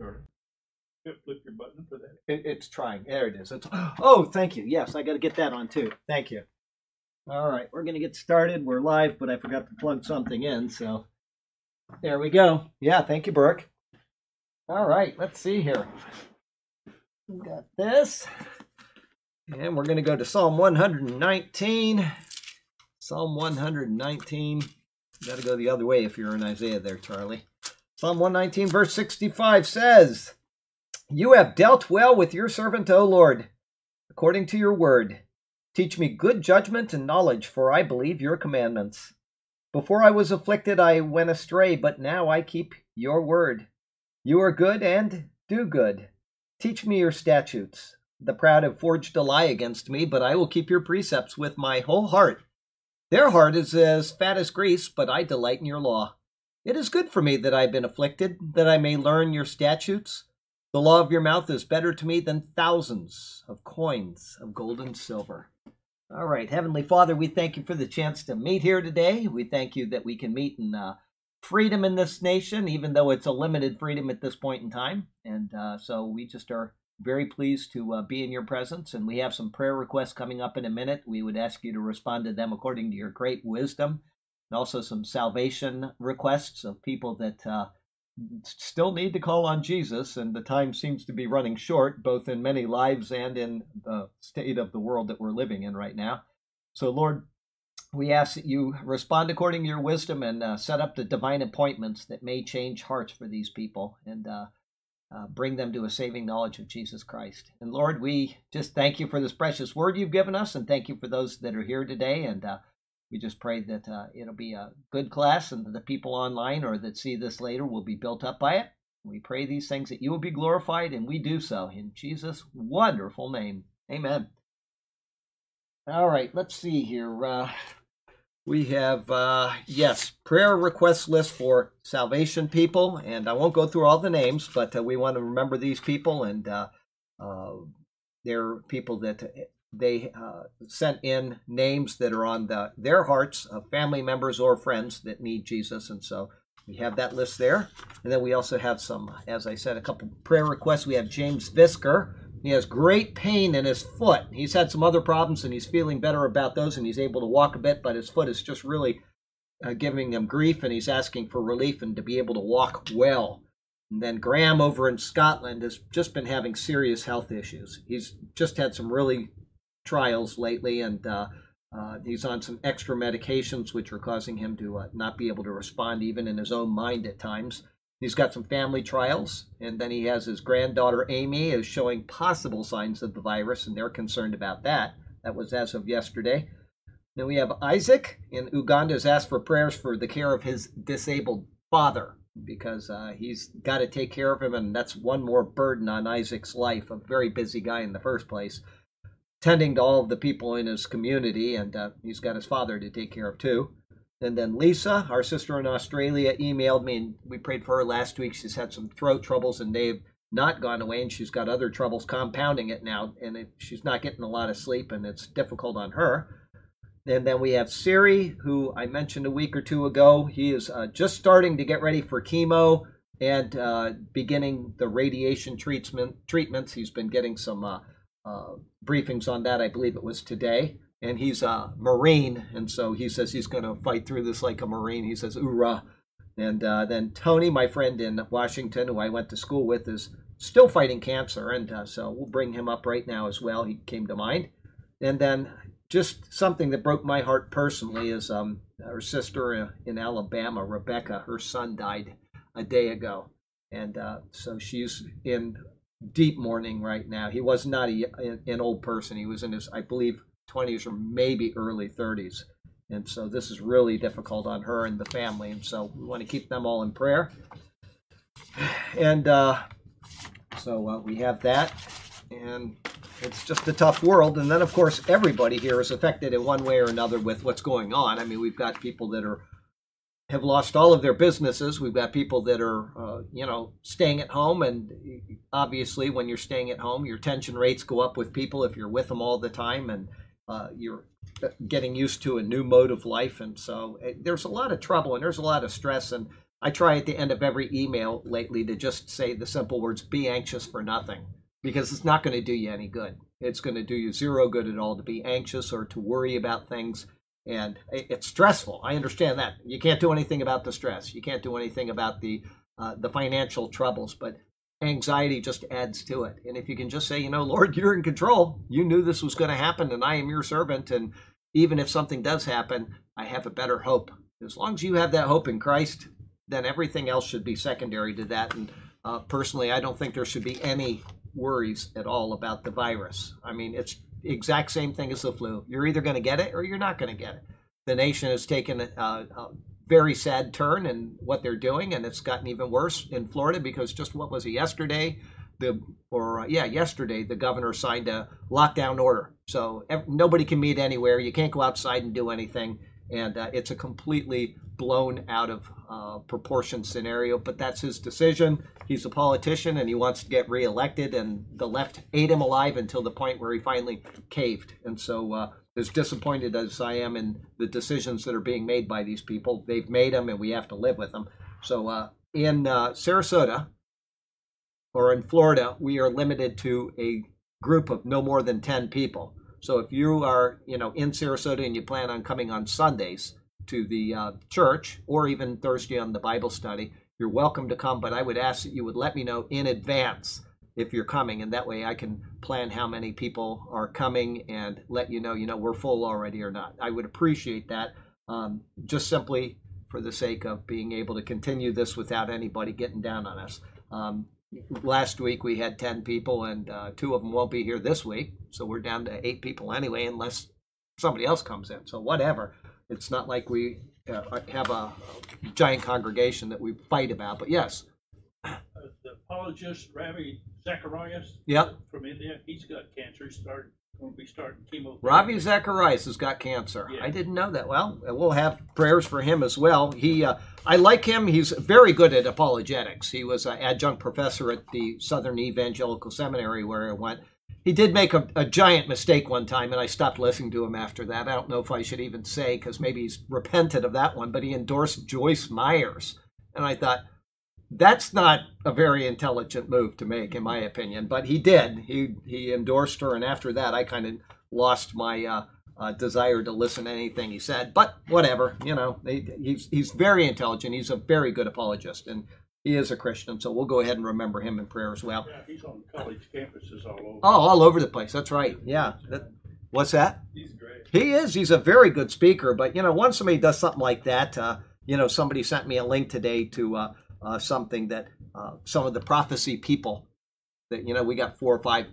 Flip your button for that. It, it's trying. There it is. It's, oh, thank you. Yes, I got to get that on too. Thank you. All right, we're going to get started. We're live, but I forgot to plug something in. So there we go. Yeah, thank you, Burke. All right, let's see here. We got this. And we're going to go to Psalm 119. Psalm 119. You Got to go the other way if you're in Isaiah there, Charlie. Psalm 119, verse 65 says, You have dealt well with your servant, O Lord, according to your word. Teach me good judgment and knowledge, for I believe your commandments. Before I was afflicted, I went astray, but now I keep your word. You are good and do good. Teach me your statutes. The proud have forged a lie against me, but I will keep your precepts with my whole heart. Their heart is as fat as grease, but I delight in your law. It is good for me that I have been afflicted, that I may learn your statutes. The law of your mouth is better to me than thousands of coins of gold and silver. All right, Heavenly Father, we thank you for the chance to meet here today. We thank you that we can meet in uh, freedom in this nation, even though it's a limited freedom at this point in time. And uh, so we just are very pleased to uh, be in your presence. And we have some prayer requests coming up in a minute. We would ask you to respond to them according to your great wisdom and also some salvation requests of people that uh, still need to call on Jesus, and the time seems to be running short, both in many lives and in the state of the world that we're living in right now. So, Lord, we ask that you respond according to your wisdom and uh, set up the divine appointments that may change hearts for these people and uh, uh, bring them to a saving knowledge of Jesus Christ. And Lord, we just thank you for this precious word you've given us, and thank you for those that are here today. And uh, we just pray that uh, it'll be a good class and the people online or that see this later will be built up by it. We pray these things that you will be glorified, and we do so in Jesus' wonderful name. Amen. All right, let's see here. Uh, we have, uh, yes, prayer request list for salvation people, and I won't go through all the names, but uh, we want to remember these people, and uh, uh, they're people that they uh, sent in names that are on the, their hearts of family members or friends that need Jesus. And so we have that list there. And then we also have some, as I said, a couple prayer requests. We have James Visker. He has great pain in his foot. He's had some other problems and he's feeling better about those and he's able to walk a bit, but his foot is just really uh, giving him grief and he's asking for relief and to be able to walk well. And then Graham over in Scotland has just been having serious health issues. He's just had some really trials lately, and uh, uh, he's on some extra medications which are causing him to uh, not be able to respond even in his own mind at times. He's got some family trials, and then he has his granddaughter Amy is showing possible signs of the virus, and they're concerned about that. That was as of yesterday. Then we have Isaac in Uganda has asked for prayers for the care of his disabled father because uh, he's got to take care of him, and that's one more burden on Isaac's life. A very busy guy in the first place tending to all of the people in his community, and uh, he's got his father to take care of too. And then Lisa, our sister in Australia, emailed me, and we prayed for her last week. She's had some throat troubles, and they've not gone away, and she's got other troubles compounding it now, and it, she's not getting a lot of sleep, and it's difficult on her. And then we have Siri, who I mentioned a week or two ago. He is uh, just starting to get ready for chemo and uh, beginning the radiation treatment treatments. He's been getting some uh, briefings on that. I believe it was today. And he's a Marine, and so he says he's going to fight through this like a Marine. He says, "Hoorah!" And uh, then Tony, my friend in Washington, who I went to school with, is still fighting cancer, and uh, so we'll bring him up right now as well. He came to mind. And then just something that broke my heart personally is um, her sister in Alabama, Rebecca. Her son died a day ago, and uh, so she's in deep mourning right now. He was not a, an old person. He was in his, I believe, 20s or maybe early 30s. And so this is really difficult on her and the family. And so we want to keep them all in prayer. And uh, so uh, we have that. And it's just a tough world. And then, of course, everybody here is affected in one way or another with what's going on. I mean, we've got people that are have lost all of their businesses. We've got people that are, uh, you know, staying at home, and obviously, when you're staying at home, your tension rates go up with people if you're with them all the time, and uh, you're uh, getting used to a new mode of life. And so, eh, there's a lot of trouble, and there's a lot of stress, and I try at the end of every email lately to just say the simple words, be anxious for nothing, because it's not going to do you any good. It's going to do you zero good at all to be anxious or to worry about things. And it's stressful. I understand that. You can't do anything about the stress. You can't do anything about the uh, the financial troubles, but anxiety just adds to it. And if you can just say, you know, Lord, you're in control. You knew this was going to happen, and I am your servant. And even if something does happen, I have a better hope. As long as you have that hope in Christ, then everything else should be secondary to that. And uh, personally, I don't think there should be any worries at all about the virus. I mean, it's exact same thing as the flu. You're either going to get it or you're not going to get it. The nation has taken a, a very sad turn in what they're doing, and it's gotten even worse in Florida because just what was it yesterday? The or uh, yeah, yesterday the governor signed a lockdown order, so ev- nobody can meet anywhere. You can't go outside and do anything, and uh, it's a completely blown out of uh, proportion scenario. But that's his decision. He's a politician, and he wants to get reelected. And the left ate him alive until the point where he finally caved. And so uh, as disappointed as I am in the decisions that are being made by these people, they've made them and we have to live with them. So uh, in uh, Sarasota or in Florida, we are limited to a group of no more than 10 people. So if you are, you know, in Sarasota and you plan on coming on Sundays to the uh, church or even Thursday on the Bible study, you're welcome to come, but I would ask that you would let me know in advance if you're coming, and that way I can plan how many people are coming and let you know, you know, we're full already or not. I would appreciate that, um, just simply for the sake of being able to continue this without anybody getting down on us. Um, last week we had 10 people, and uh, two of them won't be here this week, so we're down to eight people anyway, unless somebody else comes in. So whatever. It's not like we uh, have a giant congregation that we fight about, but yes. Uh, the apologist, Ravi Zacharias. Yep. From India, he's got cancer. He started to be starting chemo. Ravi Zacharias has got cancer. Yeah. I didn't know that. Well, we'll have prayers for him as well. He, uh, I like him. He's very good at apologetics. He was an adjunct professor at the Southern Evangelical Seminary where I went. He did make a, a giant mistake one time, and I stopped listening to him after that. I don't know if I should even say because maybe he's repented of that one, but he endorsed Joyce Meyers, and I thought that's not a very intelligent move to make, in my opinion. But he did. He he endorsed her, and after that, I kind of lost my uh, uh, desire to listen to anything he said. But whatever, you know, he, he's he's very intelligent. He's a very good apologist, and he is a Christian. So we'll go ahead and remember him in prayer as well. Yeah, he's on college campuses all over. Oh, all over the place. That's right. Yeah. That, what's that? He's great. He is. He's a very good speaker. But you know, once somebody does something like that, uh, you know, somebody sent me a link today to uh, something that uh, some of the prophecy people that you know we got four or five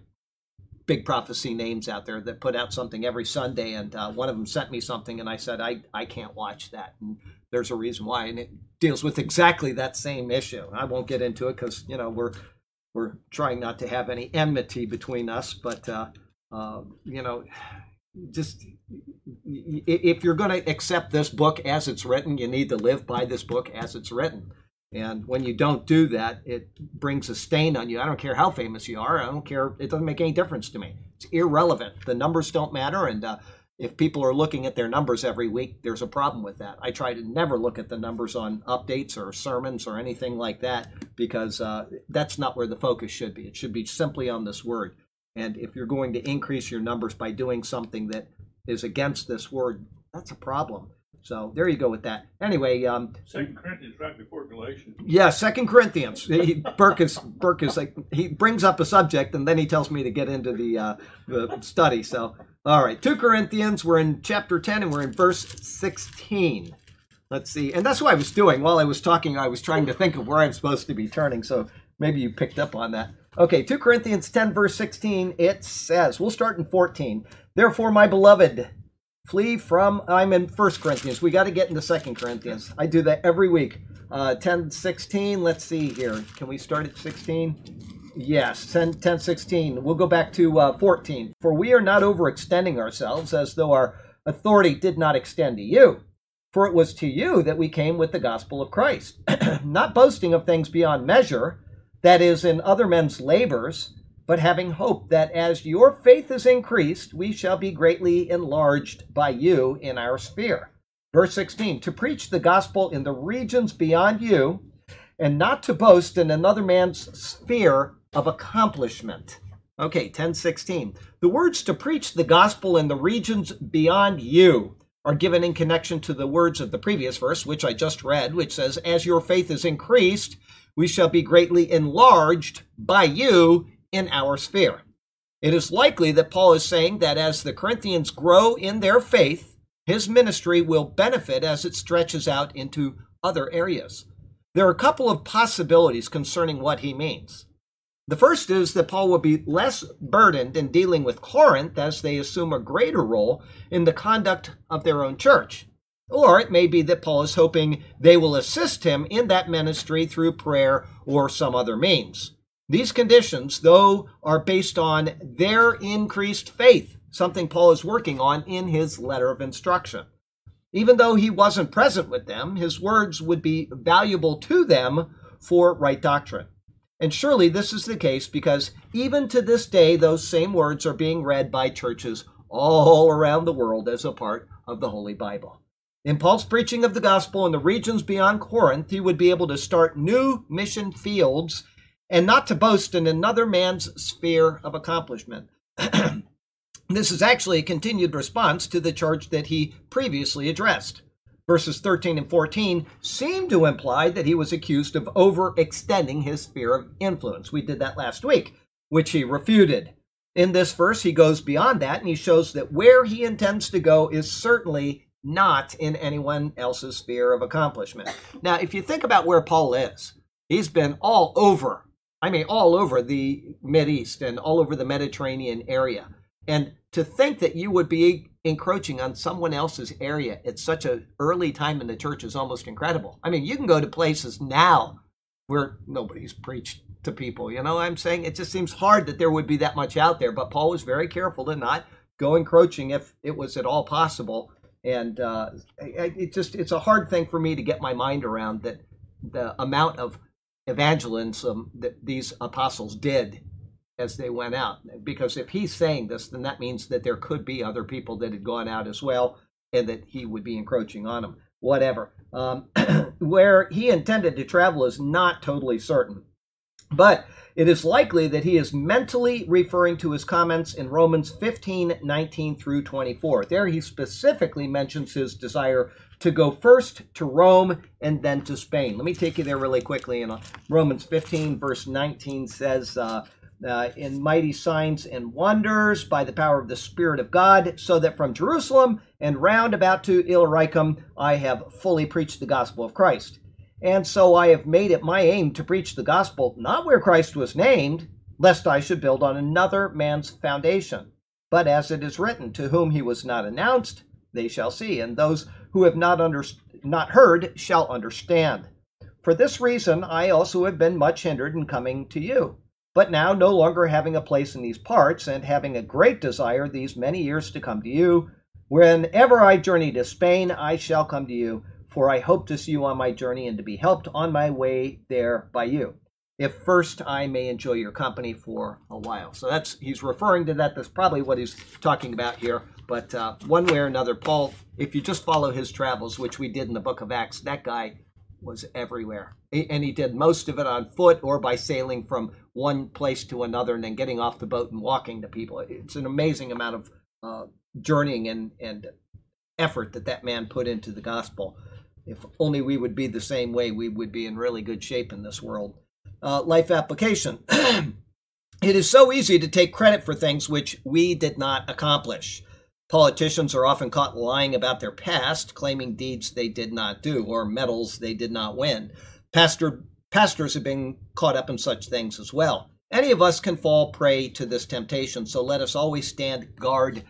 big prophecy names out there that put out something every Sunday, and uh, one of them sent me something, and I said I I can't watch that, and there's a reason why, and it deals with exactly that same issue. I won't get into it because you know we're we're trying not to have any enmity between us, but uh, uh, you know just if you're going to accept this book as it's written, you need to live by this book as it's written. And when you don't do that, it brings a stain on you. I don't care how famous you are. I don't care. It doesn't make any difference to me. It's irrelevant. The numbers don't matter. And uh, if people are looking at their numbers every week, there's a problem with that. I try to never look at the numbers on updates or sermons or anything like that because uh, that's not where the focus should be. It should be simply on this word. And if you're going to increase your numbers by doing something that is against this word, that's a problem. So there you go with that. Anyway, um, Second Corinthians right before Galatians. yeah, Second Corinthians. He, Burke is Burke is like he brings up a subject and then he tells me to get into the uh, the study. So all right, two Corinthians. We're in chapter ten and we're in verse sixteen. Let's see, and that's what I was doing while I was talking. I was trying to think of where I'm supposed to be turning. So maybe you picked up on that. Okay, 2 Corinthians 10, verse 16, it says, we'll start in 14. Therefore, my beloved, flee from i'm in first corinthians. We got to get into second corinthians. I do that every week. Uh, 10 16 let's see here. Can we start at 16 yes 10 10 16 we'll go back to uh, 14 for we are not overextending ourselves as though our authority did not extend to you for it was to you that we came with the gospel of christ. Not boasting of things beyond measure that is in other men's labors but having hope that as your faith is increased, we shall be greatly enlarged by you in our sphere. Verse 16 To preach the gospel in the regions beyond you, and not to boast in another man's sphere of accomplishment. Okay, 1016. The words to preach the gospel in the regions beyond you are given in connection to the words of the previous verse, which I just read, which says, As your faith is increased, we shall be greatly enlarged by you in our sphere. It is likely that Paul is saying that as the Corinthians grow in their faith, his ministry will benefit as it stretches out into other areas. There are a couple of possibilities concerning what he means. The first is that Paul will be less burdened in dealing with Corinth as they assume a greater role in the conduct of their own church. Or it may be that Paul is hoping they will assist him in that ministry through prayer or some other means. These conditions, though, are based on their increased faith, something Paul is working on in his letter of instruction. Even though he wasn't present with them, his words would be valuable to them for right doctrine. And surely this is the case because even to this day, those same words are being read by churches all around the world as a part of the Holy Bible. In Paul's preaching of the gospel in the regions beyond Corinth, he would be able to start new mission fields and not to boast in another man's sphere of accomplishment. this is actually a continued response to the charge that he previously addressed verses 13 and 14 seem to imply that he was accused of overextending his sphere of influence. We did that last week, which he refuted. In this verse, he goes beyond that and he shows that where he intends to go is certainly not in anyone else's sphere of accomplishment. Now, if you think about where Paul is, he's been all over, I mean, all over the East and all over the Mediterranean area. And to think that you would be encroaching on someone else's area at such an early time in the church is almost incredible. I mean, you can go to places now where nobody's preached to people. You know what I'm saying? It just seems hard that there would be that much out there. But Paul was very careful to not go encroaching if it was at all possible. And uh, it just it's a hard thing for me to get my mind around that the amount of evangelism that these apostles did as they went out. Because if he's saying this, then that means that there could be other people that had gone out as well and that he would be encroaching on them. Whatever. Um, where he intended to travel is not totally certain. But it is likely that he is mentally referring to his comments in Romans 15 19 through 24. There he specifically mentions his desire to go first to Rome and then to Spain. Let me take you there really quickly. In Romans 15, verse 19 says, uh, uh, in mighty signs and wonders by the power of the Spirit of God, so that from Jerusalem and round about to Illyricum I have fully preached the gospel of Christ. And so I have made it my aim to preach the gospel not where Christ was named, lest I should build on another man's foundation. But as it is written, to whom he was not announced, they shall see, and those who have not, under, not heard shall understand. For this reason I also have been much hindered in coming to you but now no longer having a place in these parts, and having a great desire these many years to come to you. Whenever I journey to Spain, I shall come to you, for I hope to see you on my journey and to be helped on my way there by you. If first I may enjoy your company for a while. So that's he's referring to that. That's probably what he's talking about here. But uh, one way or another, Paul, if you just follow his travels, which we did in the book of Acts, that guy was everywhere. And he did most of it on foot or by sailing from one place to another and then getting off the boat and walking to people. It's an amazing amount of uh, journeying and, and effort that that man put into the gospel. If only we would be the same way, we would be in really good shape in this world. Uh, life application. it is so easy to take credit for things which we did not accomplish. Politicians are often caught lying about their past, claiming deeds they did not do or medals they did not win. Pastor, pastors have been caught up in such things as well. Any of us can fall prey to this temptation, so let us always stand guard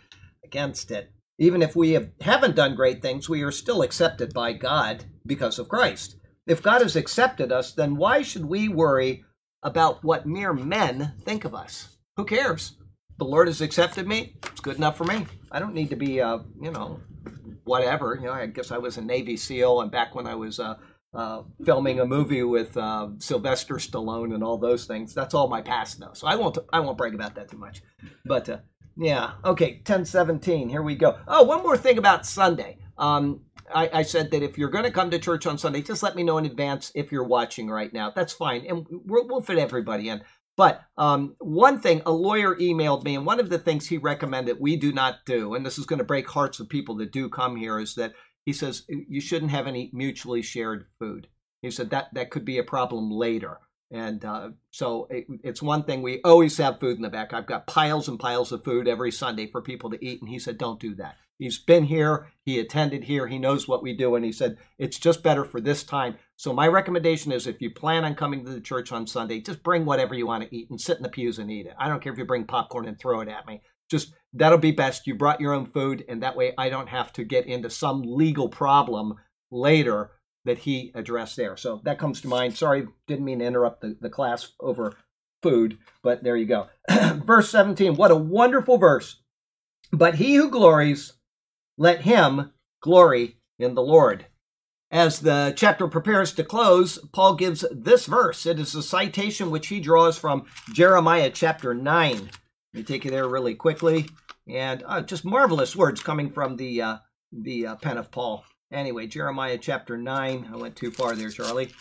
against it. Even if we have, haven't done great things, we are still accepted by God because of Christ. If God has accepted us, then why should we worry about what mere men think of us? Who cares? the Lord has accepted me. It's good enough for me. I don't need to be, uh, you know, whatever. You know, I guess I was a Navy SEAL, and back when I was uh, uh, filming a movie with uh, Sylvester Stallone and all those things, that's all my past now. So I won't, I won't brag about that too much. But uh, yeah, okay, ten seventeen. Here we go. Oh, one more thing about Sunday. Um, I, I said that if you're going to come to church on Sunday, just let me know in advance if you're watching right now. That's fine, and we'll, we'll fit everybody in. But um, one thing, a lawyer emailed me, and one of the things he recommended we do not do, and this is going to break hearts of people that do come here, is that he says you shouldn't have any mutually shared food. He said that that could be a problem later. And uh, so it, it's one thing we always have food in the back. I've got piles and piles of food every Sunday for people to eat. And he said, don't do that. He's been here, he attended here, he knows what we do. And he said, it's just better for this time. So my recommendation is if you plan on coming to the church on Sunday, just bring whatever you want to eat and sit in the pews and eat it. I don't care if you bring popcorn and throw it at me. Just that'll be best. You brought your own food, and that way I don't have to get into some legal problem later that he addressed there. So that comes to mind. Sorry, didn't mean to interrupt the, the class over food, but there you go. verse 17, what a wonderful verse. But he who glories, let him glory in the Lord. As the chapter prepares to close, Paul gives this verse. It is a citation which he draws from Jeremiah chapter 9. Let me take you there really quickly. And uh, just marvelous words coming from the, uh, the uh, pen of Paul. Anyway, Jeremiah chapter 9. I went too far there, Charlie.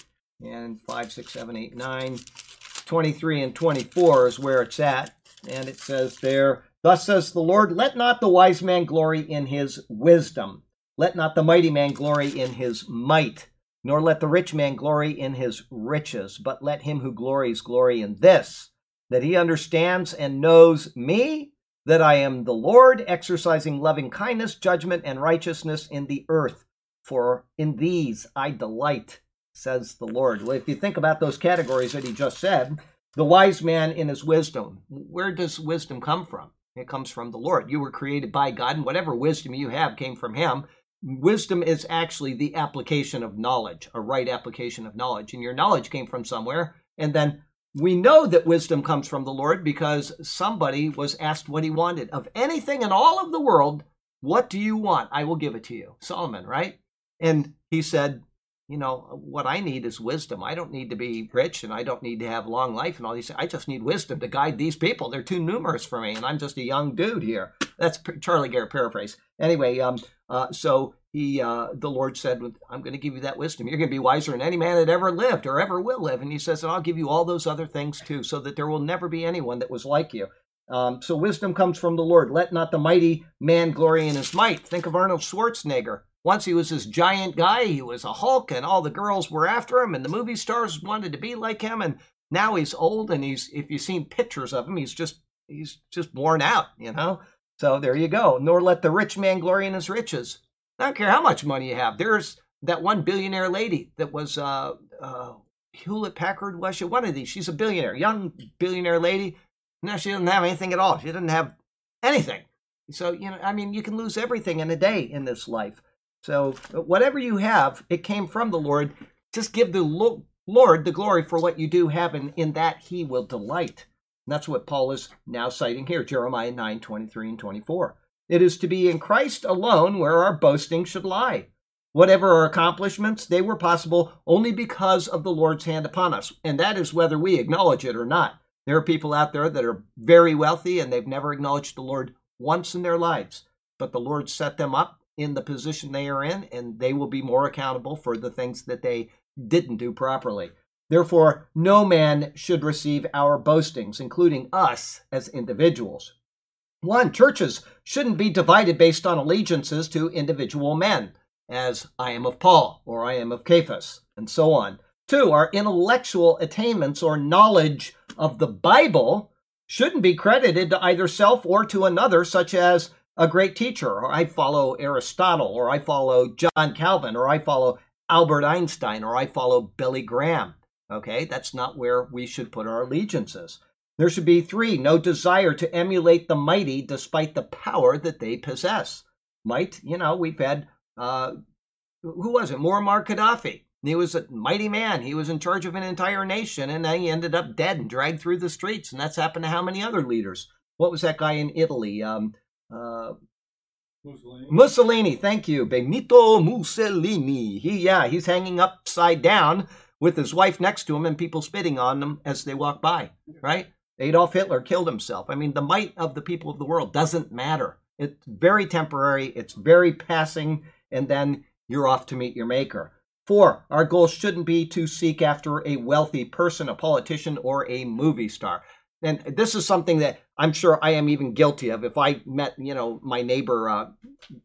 And 5, 6, 7, 8, 9. 23 and 24 is where it's at. And it says there, Thus says the Lord, Let not the wise man glory in his wisdom. Let not the mighty man glory in his might, nor let the rich man glory in his riches, but let him who glories glory in this, that he understands and knows me, that I am the Lord, exercising loving kindness, judgment, and righteousness in the earth for in these I delight, says the Lord. Well, if you think about those categories that he just said, the wise man in his wisdom, where does wisdom come from? It comes from the Lord. You were created by God, and whatever wisdom you have came from Him. Wisdom is actually the application of knowledge, a right application of knowledge. And your knowledge came from somewhere. And then we know that wisdom comes from the Lord because somebody was asked what he wanted. Of anything in all of the world, what do you want? I will give it to you. Solomon, right? And he said, you know, what I need is wisdom. I don't need to be rich and I don't need to have long life and all these. I just need wisdom to guide these people. They're too numerous for me, and I'm just a young dude here. That's Charlie Garrett paraphrase. Anyway, um, uh, so he, uh, the Lord said, "I'm going to give you that wisdom. You're going to be wiser than any man that ever lived or ever will live." And he says, "And I'll give you all those other things too, so that there will never be anyone that was like you." Um, so wisdom comes from the Lord. Let not the mighty man glory in his might. Think of Arnold Schwarzenegger. Once he was this giant guy, he was a Hulk, and all the girls were after him, and the movie stars wanted to be like him. And now he's old, and he's if you've seen pictures of him, he's just he's just worn out, you know. So there you go. Nor let the rich man glory in his riches. I don't care how much money you have. There's that one billionaire lady that was uh, uh, Hewlett Packard was she one of these? She's a billionaire, young billionaire lady. Now she doesn't have anything at all. She doesn't have anything. So you know, I mean, you can lose everything in a day in this life. So, whatever you have, it came from the Lord. Just give the Lord the glory for what you do have, and in that he will delight. And that's what Paul is now citing here Jeremiah 9 23 and 24. It is to be in Christ alone where our boasting should lie. Whatever our accomplishments, they were possible only because of the Lord's hand upon us. And that is whether we acknowledge it or not. There are people out there that are very wealthy and they've never acknowledged the Lord once in their lives. But the Lord set them up in the position they are in, and they will be more accountable for the things that they didn't do properly. Therefore, no man should receive our boastings, including us as individuals. One, churches shouldn't be divided based on allegiances to individual men, as I am of Paul or I am of Cephas, and so on. Two, our intellectual attainments or knowledge of the Bible shouldn't be credited to either self or to another, such as a great teacher, or I follow Aristotle, or I follow John Calvin, or I follow Albert Einstein, or I follow Billy Graham. Okay, that's not where we should put our allegiances. There should be three no desire to emulate the mighty despite the power that they possess. Might, you know, we've had, uh, who was it? Muammar Gaddafi. He was a mighty man. He was in charge of an entire nation, and then he ended up dead and dragged through the streets. And that's happened to how many other leaders? What was that guy in Italy? Um, uh, Mussolini. Mussolini, thank you, Benito Mussolini. He, yeah, he's hanging upside down with his wife next to him and people spitting on them as they walk by, right? Adolf Hitler killed himself. I mean, the might of the people of the world doesn't matter. It's very temporary, it's very passing, and then you're off to meet your maker. Four, our goal shouldn't be to seek after a wealthy person, a politician, or a movie star. And this is something that I'm sure I am even guilty of. If I met, you know, my neighbor uh,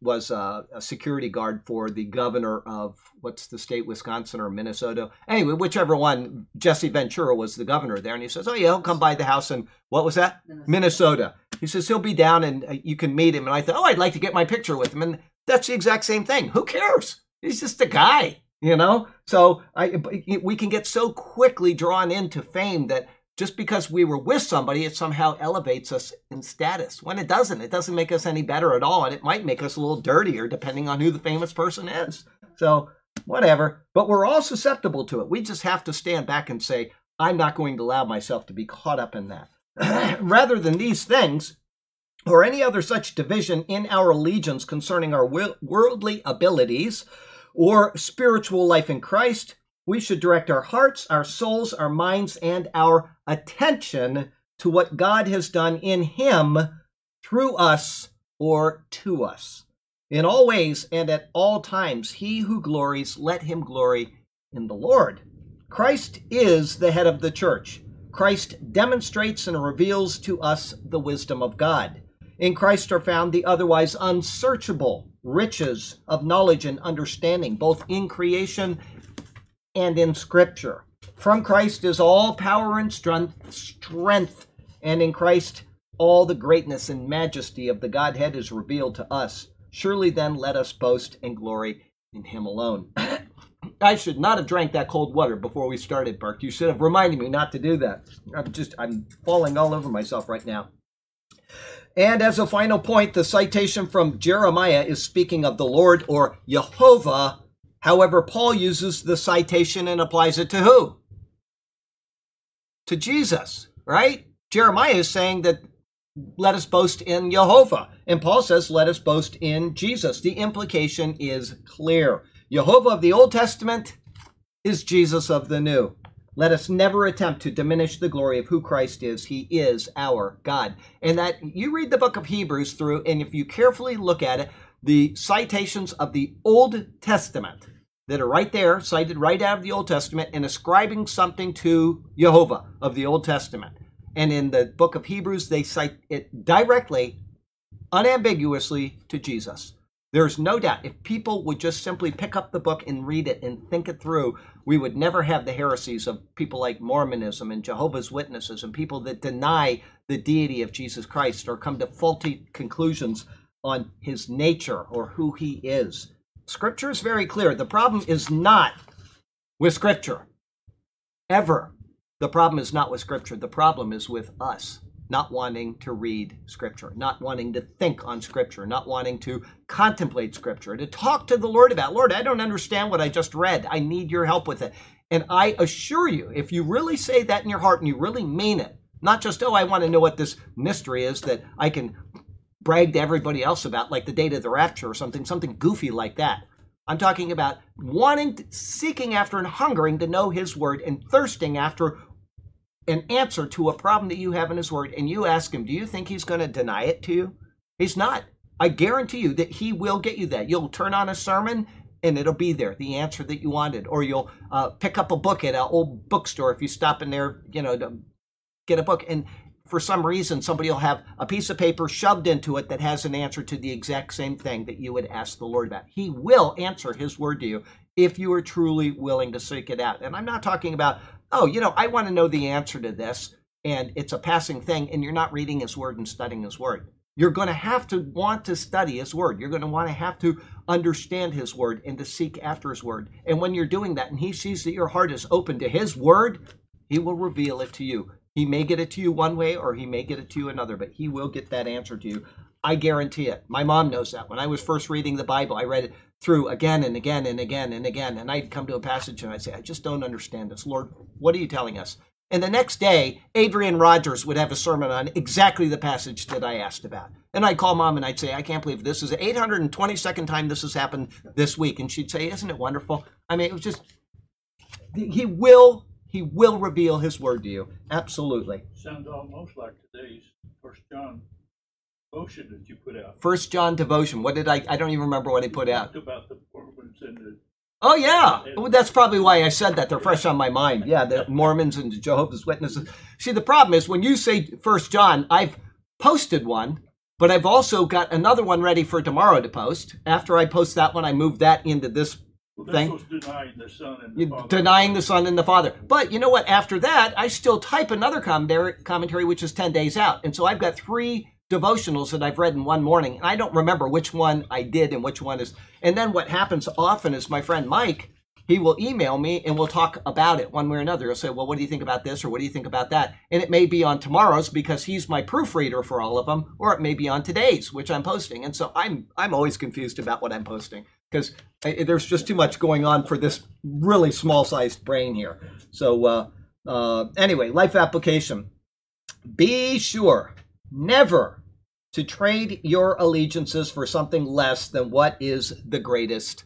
was a, a security guard for the governor of what's the state, Wisconsin or Minnesota? Anyway, whichever one, Jesse Ventura was the governor there. And he says, Oh, yeah, he'll come by the house. And what was that? Minnesota. Minnesota. He says, He'll be down and uh, you can meet him. And I thought, Oh, I'd like to get my picture with him. And that's the exact same thing. Who cares? He's just a guy, you know? So I, we can get so quickly drawn into fame that just because we were with somebody, it somehow elevates us in status. When it doesn't, it doesn't make us any better at all. And it might make us a little dirtier depending on who the famous person is. So, whatever. But we're all susceptible to it. We just have to stand back and say, I'm not going to allow myself to be caught up in that. Rather than these things, or any other such division in our allegiance concerning our worldly abilities or spiritual life in Christ, we should direct our hearts, our souls, our minds, and our attention to what God has done in Him through us or to us. In all ways and at all times, he who glories, let him glory in the Lord. Christ is the head of the church. Christ demonstrates and reveals to us the wisdom of God. In Christ are found the otherwise unsearchable riches of knowledge and understanding, both in creation and in Scripture. From Christ is all power and strength, strength, and in Christ all the greatness and majesty of the Godhead is revealed to us. Surely then let us boast and glory in Him alone. I should not have drank that cold water before we started, Burke. You should have reminded me not to do that. I'm just, I'm falling all over myself right now. And as a final point, the citation from Jeremiah is speaking of the Lord or Jehovah. However, Paul uses the citation and applies it to who? To Jesus, right? Jeremiah is saying that let us boast in Jehovah. And Paul says, let us boast in Jesus. The implication is clear. Jehovah of the Old Testament is Jesus of the New. Let us never attempt to diminish the glory of who Christ is. He is our God. And that you read the book of Hebrews through, and if you carefully look at it, the citations of the Old Testament that are right there, cited right out of the Old Testament, and ascribing something to Jehovah of the Old Testament. And in the book of Hebrews, they cite it directly, unambiguously to Jesus. There's no doubt if people would just simply pick up the book and read it and think it through, we would never have the heresies of people like Mormonism and Jehovah's Witnesses and people that deny the deity of Jesus Christ or come to faulty conclusions on his nature or who he is. Scripture is very clear. The problem is not with Scripture. Ever. The problem is not with Scripture. The problem is with us not wanting to read Scripture, not wanting to think on Scripture, not wanting to contemplate Scripture, to talk to the Lord about, Lord, I don't understand what I just read. I need your help with it. And I assure you, if you really say that in your heart and you really mean it, not just, oh, I want to know what this mystery is that I can brag to everybody else about, like the date of the rapture or something, something goofy like that. I'm talking about wanting, seeking after, and hungering to know His Word and thirsting after an answer to a problem that you have in His Word, and you ask Him, do you think He's going to deny it to you? He's not. I guarantee you that He will get you that. You'll turn on a sermon and it'll be there, the answer that you wanted. Or you'll uh, pick up a book at an old bookstore if you stop in there, you know, to get a book. And for some reason, somebody will have a piece of paper shoved into it that has an answer to the exact same thing that you would ask the Lord about. He will answer His word to you if you are truly willing to seek it out. And I'm not talking about oh, you know, I want to know the answer to this, and it's a passing thing, and you're not reading his word and studying his word. You're going to have to want to study his word. You're going to want to have to understand his word and to seek after his word. And when you're doing that and he sees that your heart is open to his word, he will reveal it to you. He may get it to you one way or he may get it to you another, but he will get that answer to you. I guarantee it. My mom knows that. When I was first reading the Bible, I read it through again and again and again and again. And I'd come to a passage and I'd say, I just don't understand this. Lord, what are you telling us? And the next day, Adrian Rogers would have a sermon on exactly the passage that I asked about. And I'd call mom and I'd say, I can't believe this is the 822nd time this has happened this week. And she'd say, Isn't it wonderful? I mean, it was just, he will, he will reveal his word to you. Absolutely. Sounds almost like today's First John motion that you put out. First John devotion. What did I? I don't even remember what I put out. About the Mormons and the, Oh yeah, well, that's probably why I said that. They're fresh on my mind. Yeah, the Mormons and the Jehovah's Witnesses. See, the problem is when you say First John, I've posted one, but I've also got another one ready for tomorrow to post. After I post that one, I move that into this well, Thing. denying the Son and the denying the Son and the Father. But you know what? After that, I still type another commentary, commentary which is 10 days out. And so I've got three devotionals that I've read in one morning. And I don't remember which one I did and which one is. And then what happens often is my friend Mike, he will email me and we'll talk about it one way or another. He'll say, Well, what do you think about this or what do you think about that? And it may be on tomorrow's because he's my proofreader for all of them, or it may be on today's, which I'm posting. And so I'm I'm always confused about what I'm posting because there's just too much going on for this really small sized brain here. So uh, uh, anyway, life application. Be sure never to trade your allegiances for something less than what is the greatest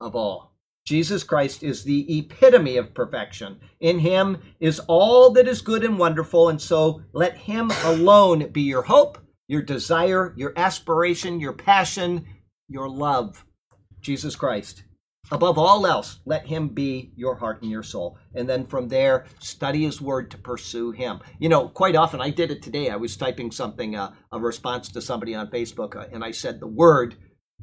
of all. Jesus Christ is the epitome of perfection. In him is all that is good and wonderful, and so let him alone be your hope, your desire, your aspiration, your passion, your love. Jesus Christ. Above all else, let him be your heart and your soul. And then from there, study his word to pursue him. You know, quite often, I did it today. I was typing something, uh, a response to somebody on Facebook, uh, and I said the word,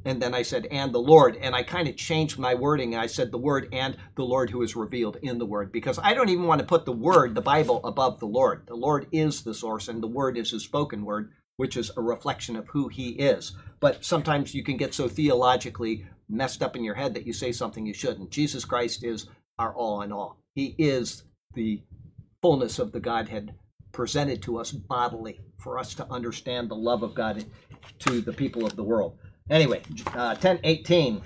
and then I said, and the Lord. And I kind of changed my wording. I said the word and the Lord who is revealed in the word, because I don't even want to put the word, the Bible, above the Lord. The Lord is the source, and the word is his spoken word, which is a reflection of who he is. But sometimes you can get so theologically messed up in your head that you say something you shouldn't. Jesus Christ is our all in all. He is the fullness of the Godhead presented to us bodily for us to understand the love of God to the people of the world. Anyway, uh, 10 18.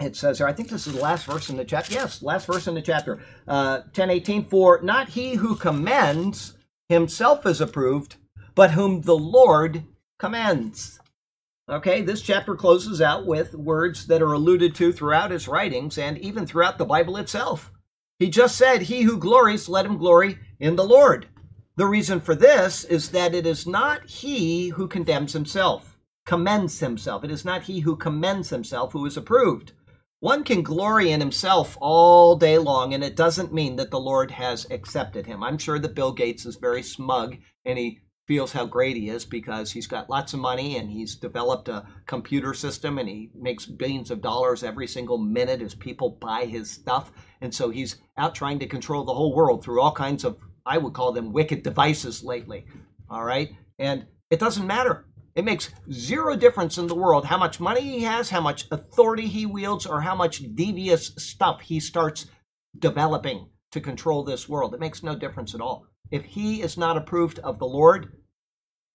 It says here, I think this is the last verse in the chapter. Yes, last verse in the chapter. Uh, 10 18. For not he who commends himself is approved, but whom the Lord commends. Okay, this chapter closes out with words that are alluded to throughout his writings and even throughout the Bible itself. He just said, He who glories, let him glory in the Lord. The reason for this is that it is not he who condemns himself, commends himself. It is not he who commends himself who is approved. One can glory in himself all day long, and it doesn't mean that the Lord has accepted him. I'm sure that Bill Gates is very smug and he feels how great he is because he's got lots of money and he's developed a computer system and he makes billions of dollars every single minute as people buy his stuff. And so he's out trying to control the whole world through all kinds of, I would call them wicked devices lately. All right. And it doesn't matter. It makes zero difference in the world how much money he has, how much authority he wields, or how much devious stuff he starts developing to control this world. It makes no difference at all. If he is not approved of the Lord,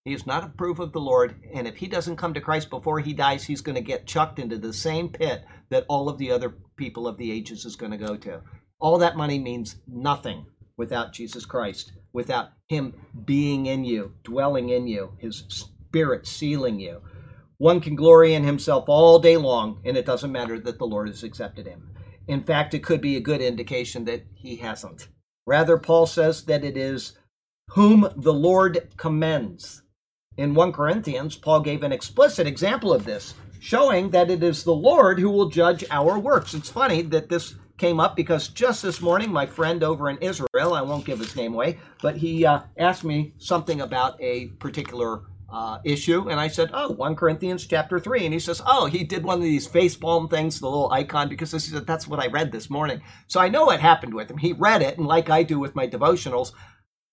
he is not approved of the Lord. And if he doesn't come to Christ before he dies, he's going to get chucked into the same pit that all of the other people of the ages is going to go to. All that money means nothing without Jesus Christ, without him being in you, dwelling in you, his spirit sealing you. One can glory in himself all day long, and it doesn't matter that the Lord has accepted him. In fact, it could be a good indication that he hasn't. Rather, Paul says that it is whom the Lord commends. In 1 Corinthians, Paul gave an explicit example of this, showing that it is the Lord who will judge our works. It's funny that this came up because just this morning, my friend over in Israel, I won't give his name away, but he uh, asked me something about a particular uh, issue, and I said, "Oh, 1 Corinthians chapter 3. And he says, "Oh, he did one of these face palm things, the little icon, because he said that's what I read this morning." So I know what happened with him. He read it, and like I do with my devotionals,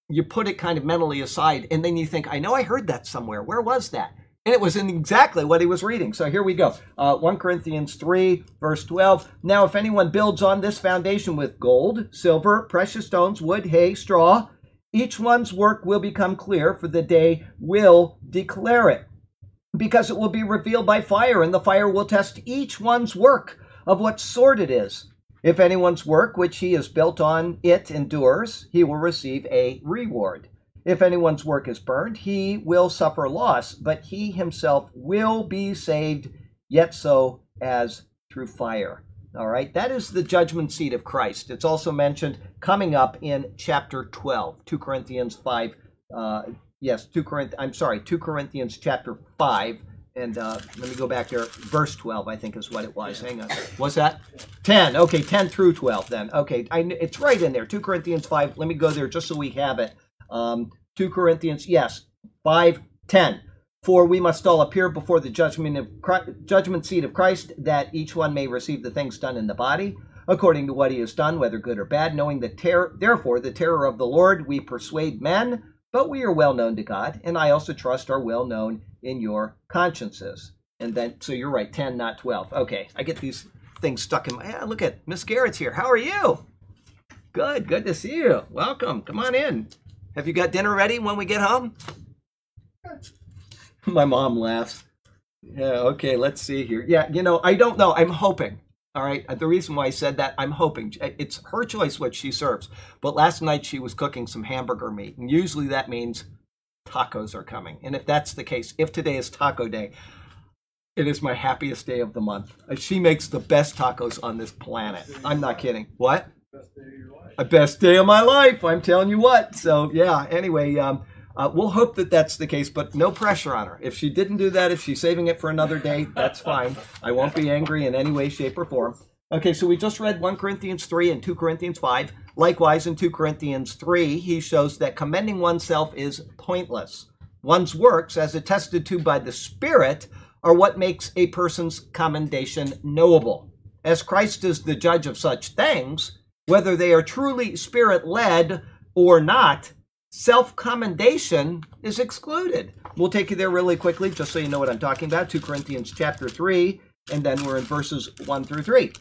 you put it kind of mentally aside, and then you think, "I know I heard that somewhere. Where was that?" And it was in exactly what he was reading. So here we go. Uh, 1 Corinthians 3, verse 12. Now, if anyone builds on this foundation with gold, silver, precious stones, wood, hay, straw, each one's work will become clear, for the day will declare it. Because it will be revealed by fire, and the fire will test each one's work of what sort it is. If anyone's work which he has built on it endures, he will receive a reward. If anyone's work is burned, he will suffer loss, but he himself will be saved, yet so as through fire. All right, that is the judgment seat of Christ. It's also mentioned coming up in chapter 12, 2 Corinthians 5, uh, Yes, two Corinth. I'm sorry, two Corinthians chapter five, and uh, let me go back there. Verse twelve, I think, is what it was. Hang on. What's that? Ten. Okay, ten through twelve. Then okay, I, it's right in there. Two Corinthians five. Let me go there just so we have it. Um, two Corinthians, yes, five ten. For we must all appear before the judgment of Christ, judgment seat of Christ, that each one may receive the things done in the body according to what he has done, whether good or bad, knowing the terror, therefore the terror of the Lord we persuade men, but we are well known to God, and I also trust are well known in your consciences. And then, so you're right, 10, not 12. Okay, I get these things stuck in my. Yeah, look at Miss Garrett's here. How are you? Good, good to see you. Welcome. Come on in. Have you got dinner ready when we get home? my mom laughs. Yeah, okay, let's see here. Yeah, you know, I don't know. I'm hoping. All right. The reason why I said that, I'm hoping it's her choice what she serves. But last night she was cooking some hamburger meat, and usually that means tacos are coming. And if that's the case, if today is taco day, it is my happiest day of the month. She makes the best tacos on this planet. I'm not kidding. What? Best day of your life. A best day of my life. I'm telling you what. So yeah. Anyway, um, uh, we'll hope that that's the case, but no pressure on her. If she didn't do that, if she's saving it for another day, that's fine. I won't be angry in any way, shape, or form. Okay, so we just read 1 Corinthians 3 and 2 Corinthians 5. Likewise, in 2 Corinthians 3, he shows that commending oneself is pointless. One's works, as attested to by the Spirit, are what makes a person's commendation knowable. As Christ is the judge of such things, whether they are truly Spirit led or not, self commendation is excluded. We'll take you there really quickly just so you know what I'm talking about. 2 Corinthians chapter 3, and then we're in verses 1 through 3.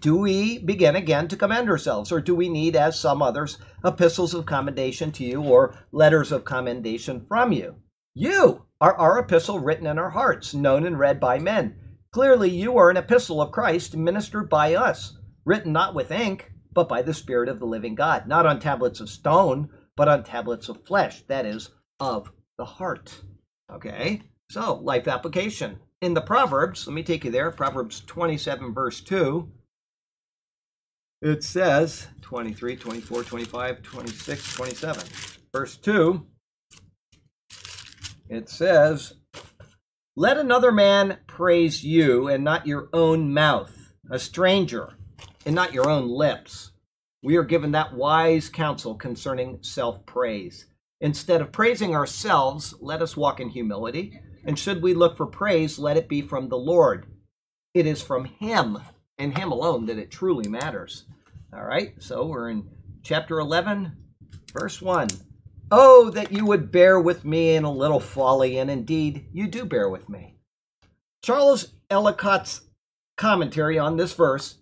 Do we begin again to commend ourselves, or do we need, as some others, epistles of commendation to you or letters of commendation from you? You are our epistle written in our hearts, known and read by men. Clearly, you are an epistle of Christ ministered by us, written not with ink, but by the Spirit of the living God, not on tablets of stone but on tablets of flesh, that is, of the heart. Okay? So, life application. In the Proverbs, let me take you there, Proverbs 27, verse 2. It says 23, 24, 25, 26, 27. Verse 2, it says, Let another man praise you, and not your own mouth, a stranger, and not your own lips we are given that wise counsel concerning self praise. Instead of praising ourselves, let us walk in humility. And should we look for praise, let it be from the Lord. It is from Him and Him alone that it truly matters. All right, so we're in chapter 11, verse 1. Oh, that you would bear with me in a little folly, and indeed you do bear with me. Charles Ellicott's commentary on this verse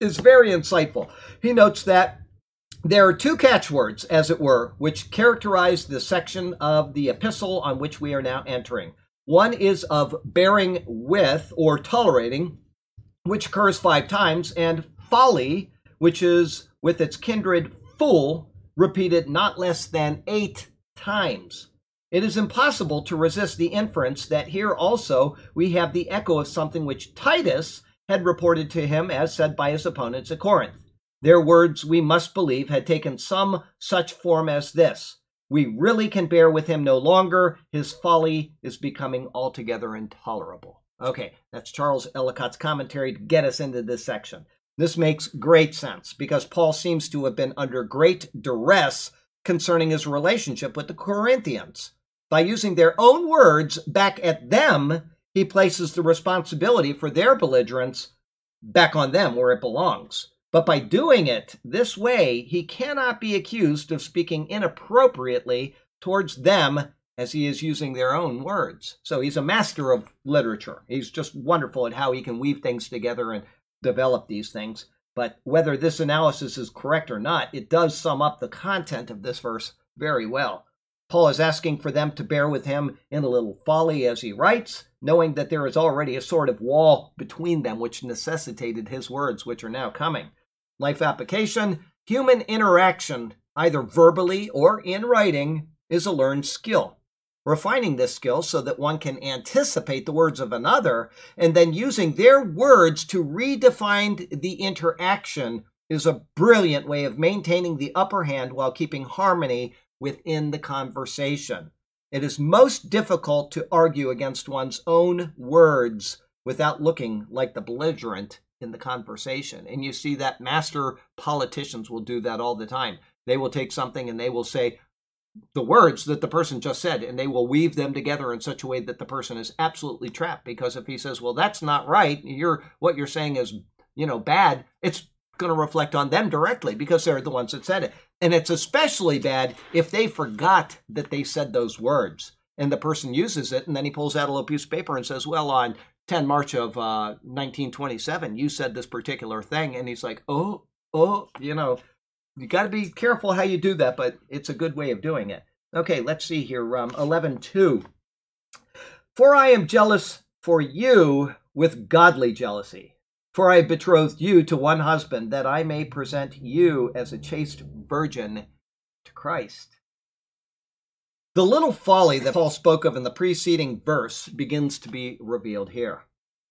is very insightful. He notes that there are two catchwords, as it were, which characterize the section of the epistle on which we are now entering. One is of bearing with or tolerating, which occurs five times, and folly, which is with its kindred fool, repeated not less than eight times. It is impossible to resist the inference that here also we have the echo of something which Titus had reported to him as said by his opponents at Corinth. Their words, we must believe, had taken some such form as this We really can bear with him no longer. His folly is becoming altogether intolerable. Okay, that's Charles Ellicott's commentary to get us into this section. This makes great sense because Paul seems to have been under great duress concerning his relationship with the Corinthians. By using their own words back at them, he places the responsibility for their belligerence back on them where it belongs. But by doing it this way, he cannot be accused of speaking inappropriately towards them as he is using their own words. So he's a master of literature. He's just wonderful at how he can weave things together and develop these things. But whether this analysis is correct or not, it does sum up the content of this verse very well. Paul is asking for them to bear with him in a little folly as he writes, knowing that there is already a sort of wall between them which necessitated his words, which are now coming. Life application human interaction, either verbally or in writing, is a learned skill. Refining this skill so that one can anticipate the words of another and then using their words to redefine the interaction is a brilliant way of maintaining the upper hand while keeping harmony within the conversation. It is most difficult to argue against one's own words without looking like the belligerent in the conversation. And you see that master politicians will do that all the time. They will take something and they will say the words that the person just said, and they will weave them together in such a way that the person is absolutely trapped. Because if he says, "Well, that's not right," you're what you're saying is, you know, bad. It's going to reflect on them directly because they're the ones that said it. And it's especially bad if they forgot that they said those words and the person uses it and then he pulls out a little piece of paper and says, Well, on 10 March of uh, 1927, you said this particular thing. And he's like, Oh, oh, you know, you got to be careful how you do that, but it's a good way of doing it. Okay, let's see here. Um, 11 2. For I am jealous for you with godly jealousy. For I have betrothed you to one husband, that I may present you as a chaste virgin to Christ. The little folly that Paul spoke of in the preceding verse begins to be revealed here.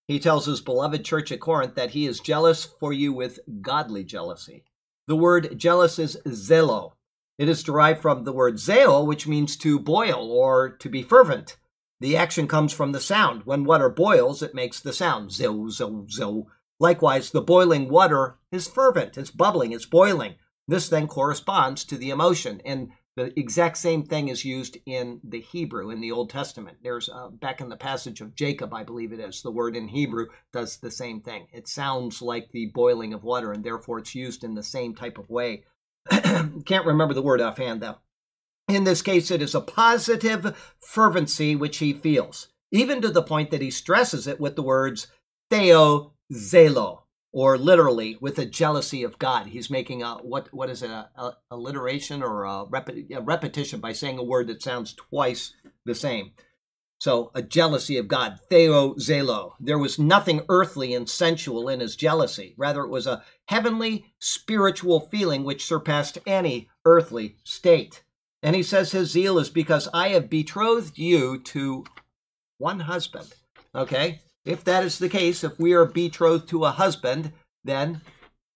He tells his beloved church at Corinth that he is jealous for you with godly jealousy. The word jealous is zelo. It is derived from the word zeo, which means to boil or to be fervent. The action comes from the sound. When water boils, it makes the sound zo, zo, zo. Likewise, the boiling water is fervent, it's bubbling, it's boiling. This then corresponds to the emotion. And the exact same thing is used in the Hebrew in the Old Testament. There's uh, back in the passage of Jacob, I believe it is. The word in Hebrew does the same thing. It sounds like the boiling of water, and therefore it's used in the same type of way. Can't remember the word offhand, though. In this case, it is a positive fervency which he feels, even to the point that he stresses it with the words theo zelo, or literally with a jealousy of God. He's making a what what is it a, a alliteration or a, a repetition by saying a word that sounds twice the same. So a jealousy of God, theo zelo. There was nothing earthly and sensual in his jealousy. Rather, it was a heavenly spiritual feeling which surpassed any earthly state. And he says his zeal is because I have betrothed you to one husband. Okay? If that is the case, if we are betrothed to a husband, then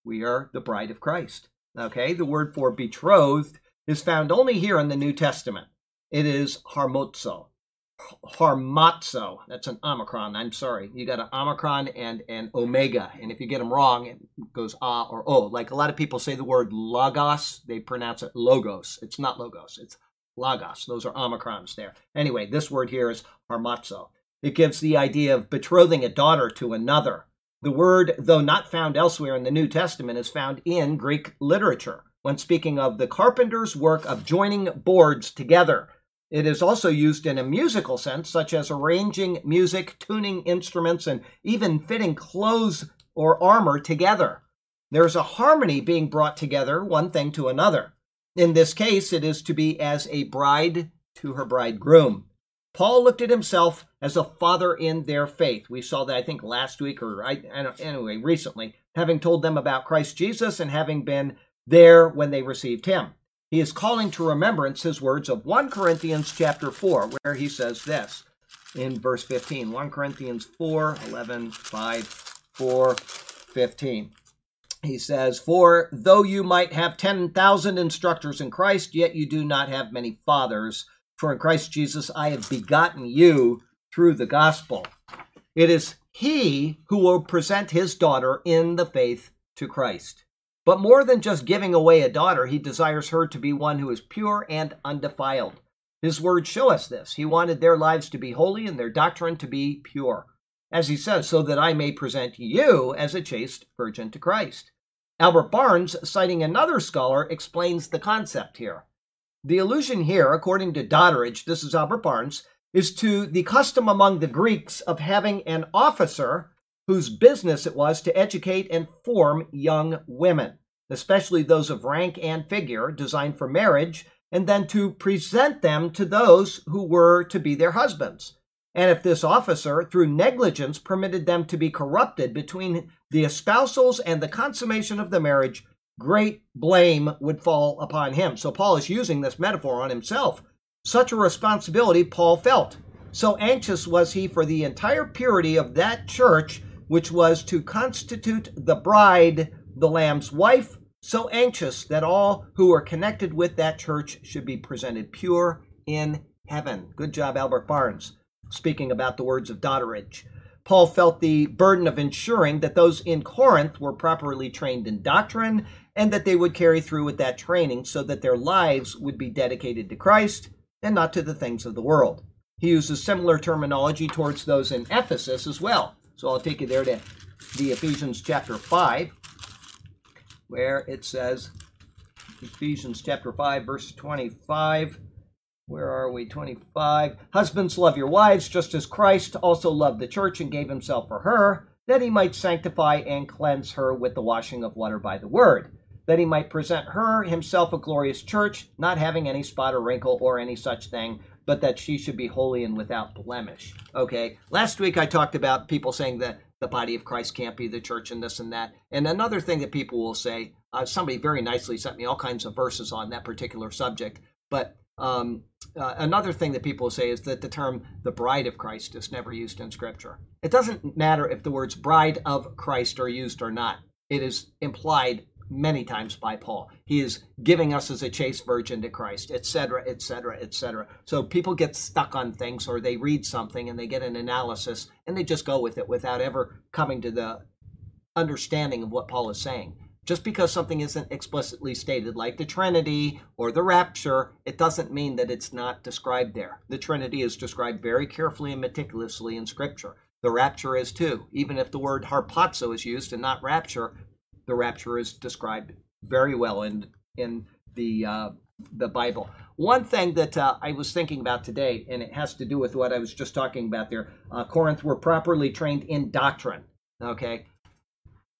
we are the bride of Christ. Okay, the word for betrothed is found only here in the New Testament. It is harmozo. Harmazo. That's an omicron. I'm sorry. You got an omicron and an omega. And if you get them wrong, it goes ah or o. Like a lot of people say the word logos, they pronounce it logos. It's not logos, it's logos. Those are omicrons there. Anyway, this word here is harmazo. It gives the idea of betrothing a daughter to another. The word, though not found elsewhere in the New Testament, is found in Greek literature when speaking of the carpenter's work of joining boards together. It is also used in a musical sense, such as arranging music, tuning instruments, and even fitting clothes or armor together. There's a harmony being brought together, one thing to another. In this case, it is to be as a bride to her bridegroom. Paul looked at himself as a father in their faith. We saw that, I think, last week or I, anyway, recently, having told them about Christ Jesus and having been there when they received him. He is calling to remembrance his words of 1 Corinthians chapter 4, where he says this in verse 15. 1 Corinthians 4, 11, 5, 4, 15. He says, For though you might have 10,000 instructors in Christ, yet you do not have many fathers. For in Christ Jesus I have begotten you through the gospel. It is he who will present his daughter in the faith to Christ. But more than just giving away a daughter, he desires her to be one who is pure and undefiled. His words show us this. He wanted their lives to be holy and their doctrine to be pure. As he says, so that I may present you as a chaste virgin to Christ. Albert Barnes, citing another scholar, explains the concept here. The allusion here, according to Doddridge, this is Albert Barnes, is to the custom among the Greeks of having an officer whose business it was to educate and form young women, especially those of rank and figure, designed for marriage, and then to present them to those who were to be their husbands. And if this officer, through negligence, permitted them to be corrupted between the espousals and the consummation of the marriage, great blame would fall upon him. So Paul is using this metaphor on himself. Such a responsibility Paul felt. So anxious was he for the entire purity of that church, which was to constitute the bride, the Lamb's wife, so anxious that all who were connected with that church should be presented pure in heaven. Good job, Albert Barnes, speaking about the words of Doddridge. Paul felt the burden of ensuring that those in Corinth were properly trained in doctrine and that they would carry through with that training so that their lives would be dedicated to Christ and not to the things of the world. He uses similar terminology towards those in Ephesus as well. So I'll take you there to the Ephesians chapter 5, where it says, Ephesians chapter 5, verse 25. Where are we? 25. Husbands, love your wives, just as Christ also loved the church and gave himself for her, that he might sanctify and cleanse her with the washing of water by the word, that he might present her himself a glorious church, not having any spot or wrinkle or any such thing, but that she should be holy and without blemish. Okay, last week I talked about people saying that the body of Christ can't be the church and this and that. And another thing that people will say, uh, somebody very nicely sent me all kinds of verses on that particular subject, but um, uh, another thing that people say is that the term the bride of Christ is never used in Scripture. It doesn't matter if the words bride of Christ are used or not, it is implied many times by Paul. He is giving us as a chaste virgin to Christ, etc., etc., etc. So people get stuck on things or they read something and they get an analysis and they just go with it without ever coming to the understanding of what Paul is saying. Just because something isn't explicitly stated, like the Trinity or the rapture, it doesn't mean that it's not described there. The Trinity is described very carefully and meticulously in Scripture. The rapture is too. Even if the word harpazo is used and not rapture, the rapture is described very well in in the uh, the Bible. One thing that uh, I was thinking about today, and it has to do with what I was just talking about there. Uh, Corinth were properly trained in doctrine. Okay,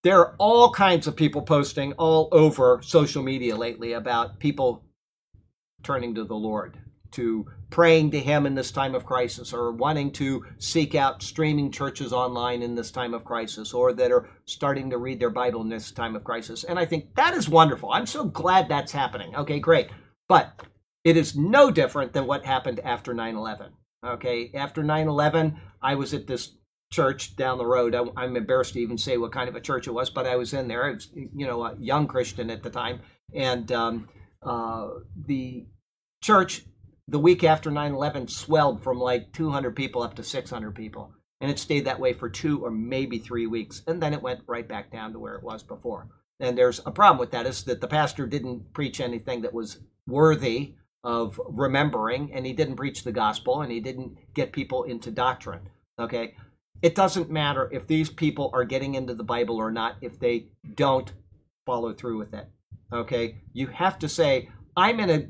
there are all kinds of people posting all over social media lately about people turning to the Lord, to praying to Him in this time of crisis, or wanting to seek out streaming churches online in this time of crisis, or that are starting to read their Bible in this time of crisis. And I think that is wonderful. I'm so glad that's happening. Okay, great. But it is no different than what happened after 9 11. Okay, after 9 11, I was at this church down the road. I, am embarrassed to even say what kind of a church it was, but I was in there. I was, you know, a young Christian at the time, and um, uh, the church the week after 9/11 swelled from like 200 people up to 600 people, and it stayed that way for two or maybe three weeks, and then it went right back down to where it was before. And there's a problem with that is that the pastor didn't preach anything that was worthy of remembering, and he didn't preach the gospel, and he didn't get people into doctrine. Okay, it doesn't matter if these people are getting into the Bible or not if they don't follow through with it. Okay? You have to say, I'm in a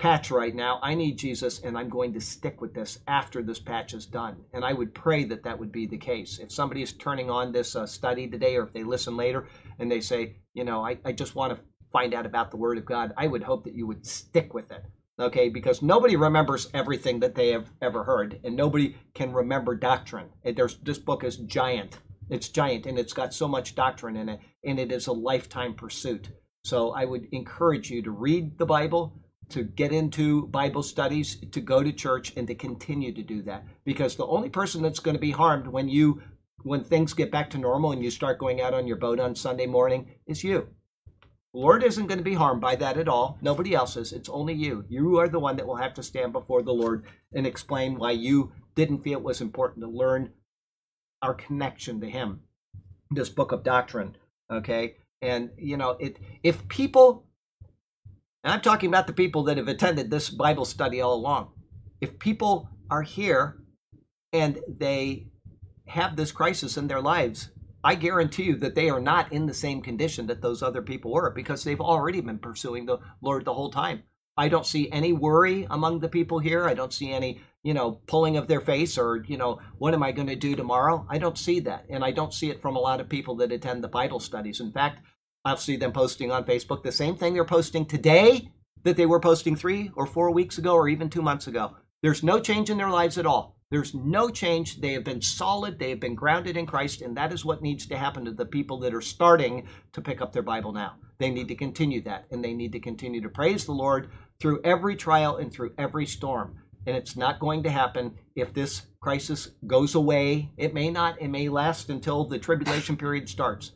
patch right now. I need Jesus, and I'm going to stick with this after this patch is done. And I would pray that that would be the case. If somebody is turning on this uh, study today, or if they listen later and they say, you know, I, I just want to find out about the Word of God, I would hope that you would stick with it okay because nobody remembers everything that they have ever heard and nobody can remember doctrine there's this book is giant it's giant and it's got so much doctrine in it and it is a lifetime pursuit so i would encourage you to read the bible to get into bible studies to go to church and to continue to do that because the only person that's going to be harmed when you when things get back to normal and you start going out on your boat on sunday morning is you Lord isn't going to be harmed by that at all. Nobody else is. It's only you. You are the one that will have to stand before the Lord and explain why you didn't feel it was important to learn our connection to Him. This book of doctrine, okay? And you know, it if people and I'm talking about the people that have attended this Bible study all along. If people are here and they have this crisis in their lives, I guarantee you that they are not in the same condition that those other people were because they've already been pursuing the Lord the whole time. I don't see any worry among the people here. I don't see any, you know, pulling of their face or, you know, what am I going to do tomorrow? I don't see that. And I don't see it from a lot of people that attend the Bible studies. In fact, I'll see them posting on Facebook the same thing they're posting today that they were posting three or four weeks ago or even two months ago. There's no change in their lives at all. There's no change. They have been solid. They have been grounded in Christ. And that is what needs to happen to the people that are starting to pick up their Bible now. They need to continue that. And they need to continue to praise the Lord through every trial and through every storm. And it's not going to happen if this crisis goes away. It may not. It may last until the tribulation period starts.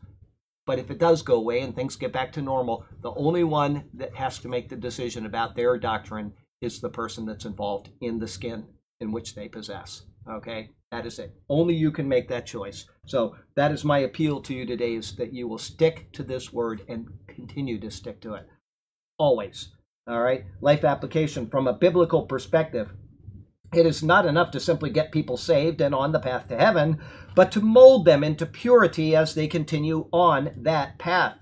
But if it does go away and things get back to normal, the only one that has to make the decision about their doctrine is the person that's involved in the skin in which they possess. Okay? That is it. Only you can make that choice. So that is my appeal to you today is that you will stick to this word and continue to stick to it. Always. All right? Life application from a biblical perspective. It is not enough to simply get people saved and on the path to heaven, but to mold them into purity as they continue on that path.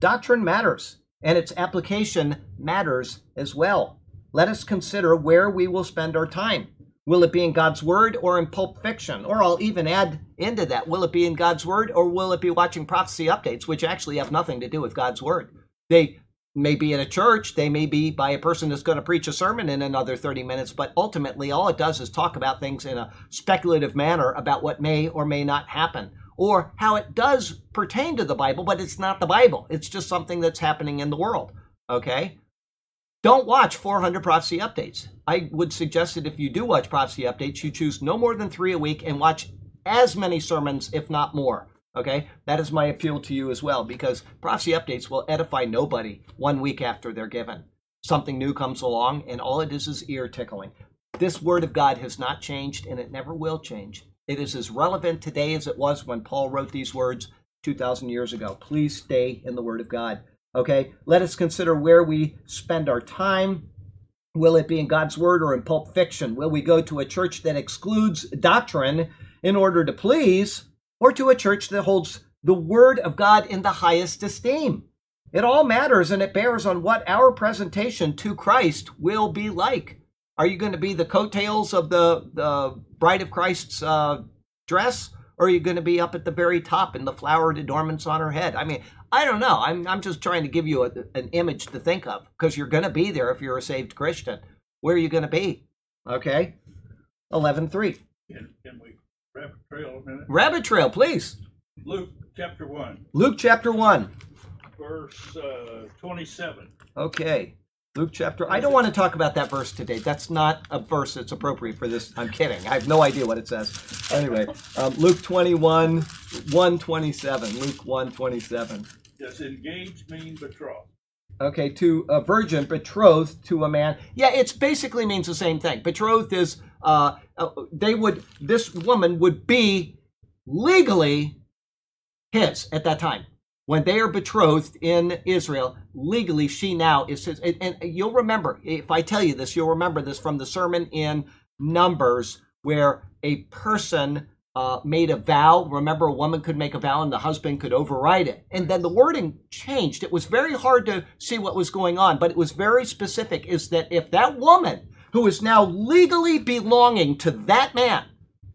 Doctrine matters, and its application matters as well. Let us consider where we will spend our time. Will it be in God's Word or in Pulp Fiction? Or I'll even add into that will it be in God's Word or will it be watching prophecy updates, which actually have nothing to do with God's Word? They may be in a church, they may be by a person that's going to preach a sermon in another 30 minutes, but ultimately all it does is talk about things in a speculative manner about what may or may not happen or how it does pertain to the Bible, but it's not the Bible. It's just something that's happening in the world. Okay? Don't watch 400 prophecy updates. I would suggest that if you do watch prophecy updates, you choose no more than three a week and watch as many sermons, if not more. Okay? That is my appeal to you as well, because prophecy updates will edify nobody one week after they're given. Something new comes along, and all it is is ear tickling. This word of God has not changed, and it never will change. It is as relevant today as it was when Paul wrote these words 2,000 years ago. Please stay in the word of God. Okay, let us consider where we spend our time. Will it be in God's Word or in pulp fiction? Will we go to a church that excludes doctrine in order to please, or to a church that holds the Word of God in the highest esteem? It all matters and it bears on what our presentation to Christ will be like. Are you going to be the coattails of the, the bride of Christ's uh, dress? Or are you going to be up at the very top in the flowered adornments on her head? I mean, I don't know. I'm, I'm just trying to give you a, an image to think of because you're going to be there if you're a saved Christian. Where are you going to be? Okay. 11 3. Can, can we rabbit trail a minute? Rabbit trail, please. Luke chapter 1, Luke chapter 1. verse uh, 27. Okay. Luke chapter. I don't want to talk about that verse today. That's not a verse that's appropriate for this. I'm kidding. I have no idea what it says. Anyway, um, Luke 21, 127. Luke 127. Does engaged mean betrothed? Okay, to a virgin betrothed to a man. Yeah, it basically means the same thing. Betrothed is uh, uh, they would this woman would be legally his at that time when they are betrothed in Israel. Legally, she now is his. And, and you'll remember if I tell you this, you'll remember this from the sermon in Numbers where a person uh, made a vow. Remember, a woman could make a vow and the husband could override it. And then the wording changed. It was very hard to see what was going on, but it was very specific is that if that woman who is now legally belonging to that man,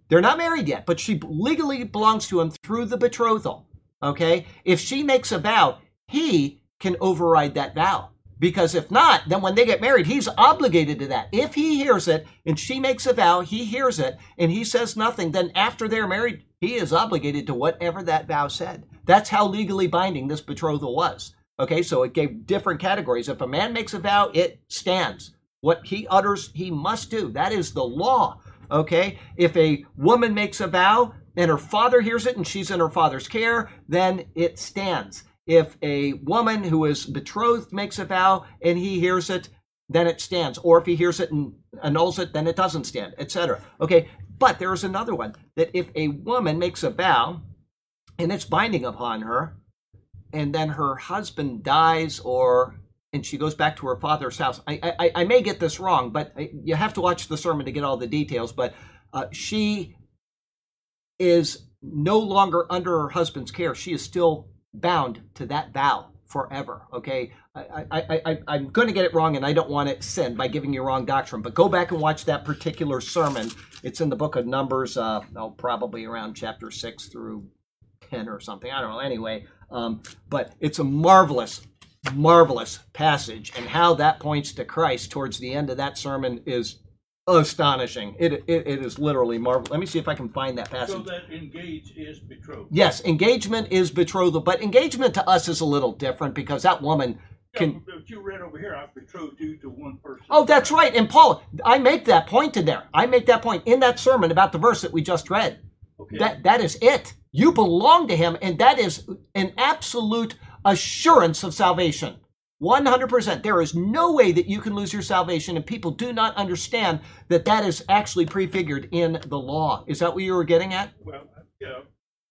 they're not married yet, but she legally belongs to him through the betrothal. Okay? If she makes a vow, he can override that vow. Because if not, then when they get married, he's obligated to that. If he hears it and she makes a vow, he hears it and he says nothing, then after they're married, he is obligated to whatever that vow said. That's how legally binding this betrothal was. Okay, so it gave different categories. If a man makes a vow, it stands. What he utters, he must do. That is the law. Okay, if a woman makes a vow and her father hears it and she's in her father's care, then it stands. If a woman who is betrothed makes a vow and he hears it, then it stands. Or if he hears it and annuls it, then it doesn't stand, etc. Okay, but there is another one that if a woman makes a vow and it's binding upon her, and then her husband dies or and she goes back to her father's house. I, I, I may get this wrong, but you have to watch the sermon to get all the details. But uh, she is no longer under her husband's care. She is still bound to that vow forever. Okay, I, I, I, I'm going to get it wrong, and I don't want to sin by giving you wrong doctrine. But go back and watch that particular sermon. It's in the book of Numbers, uh, oh, probably around chapter six through ten or something. I don't know. Anyway, um, but it's a marvelous, marvelous passage, and how that points to Christ towards the end of that sermon is astonishing. It, it, it is literally marvelous. Let me see if I can find that passage. So that engaged is betrothed. Yes, engagement is betrothal, but engagement to us is a little different because that woman Yeah, can. but you read over here, I betrothed you to one person. Oh, that's right. And Paul, I make that point in there. I make that point in that sermon about the verse that we just read. Okay. That that is it. You belong to Him, and that is an absolute assurance of salvation. 100%. There is no way that you can lose your salvation, and people do not understand that that is actually prefigured in the law. Is that what you were getting at? Well, yeah,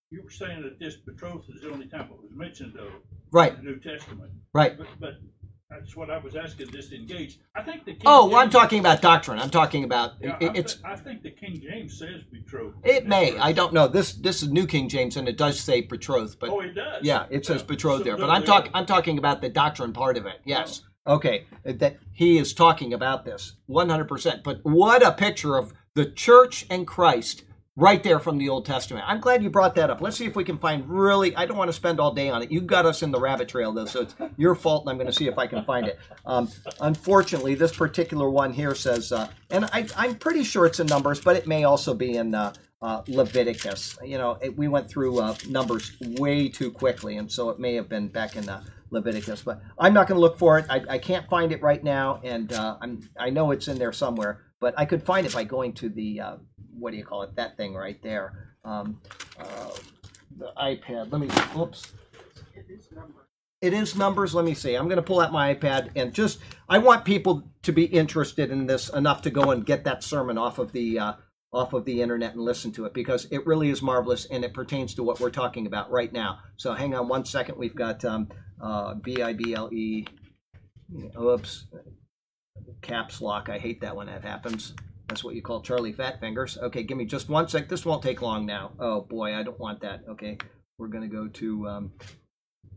you were saying that this betrothal is the only time it was mentioned, though, Right, in the New Testament. right. But, but that's what I was asking, disengaged. I think the King Oh, well, I'm James- talking about doctrine. I'm talking about Yeah, it- it's. thi- I think the King James says betrothed. It may. I don't know. This this is New King James, and it does say betrothed, but Oh, it does. yeah, it says betrothed there. But I'm talking. I'm talking about the doctrine part of it. Oh. Yes. Okay. That he is talking about this 100. percent But what a picture of the church and Christ right there from the Old Testament. I'm glad you brought that up. Let's see if we can find really. I don't want to spend all day on it. You got us in the rabbit trail though, so it's your fault, and I'm going to see if I can find it. Um, unfortunately, this particular one here says, uh, and I, I'm pretty sure it's in Numbers, but it may also be in. Uh, uh, Leviticus. You know, it, we went through uh, numbers way too quickly, and so it may have been back in uh, Leviticus. But I'm not going to look for it. I, I can't find it right now, and uh, I'm I know it's in there somewhere, but I could find it by going to the what do you call it? That thing right there, um, uh, the iPad. Let me. Whoops. It is numbers. Let me see. I'm going to pull out my iPad and just. I want people to be interested in this enough to go and get that sermon off of the uh, off of the internet and listen to it because it really is marvelous and it pertains to what we're talking about right now. So hang on one second. We've got um, uh, B I B L E. Oops. Caps lock. I hate that when that happens. That's what you call Charlie Fat Fingers. Okay, give me just one sec. This won't take long now. Oh boy, I don't want that. Okay, we're gonna go to um,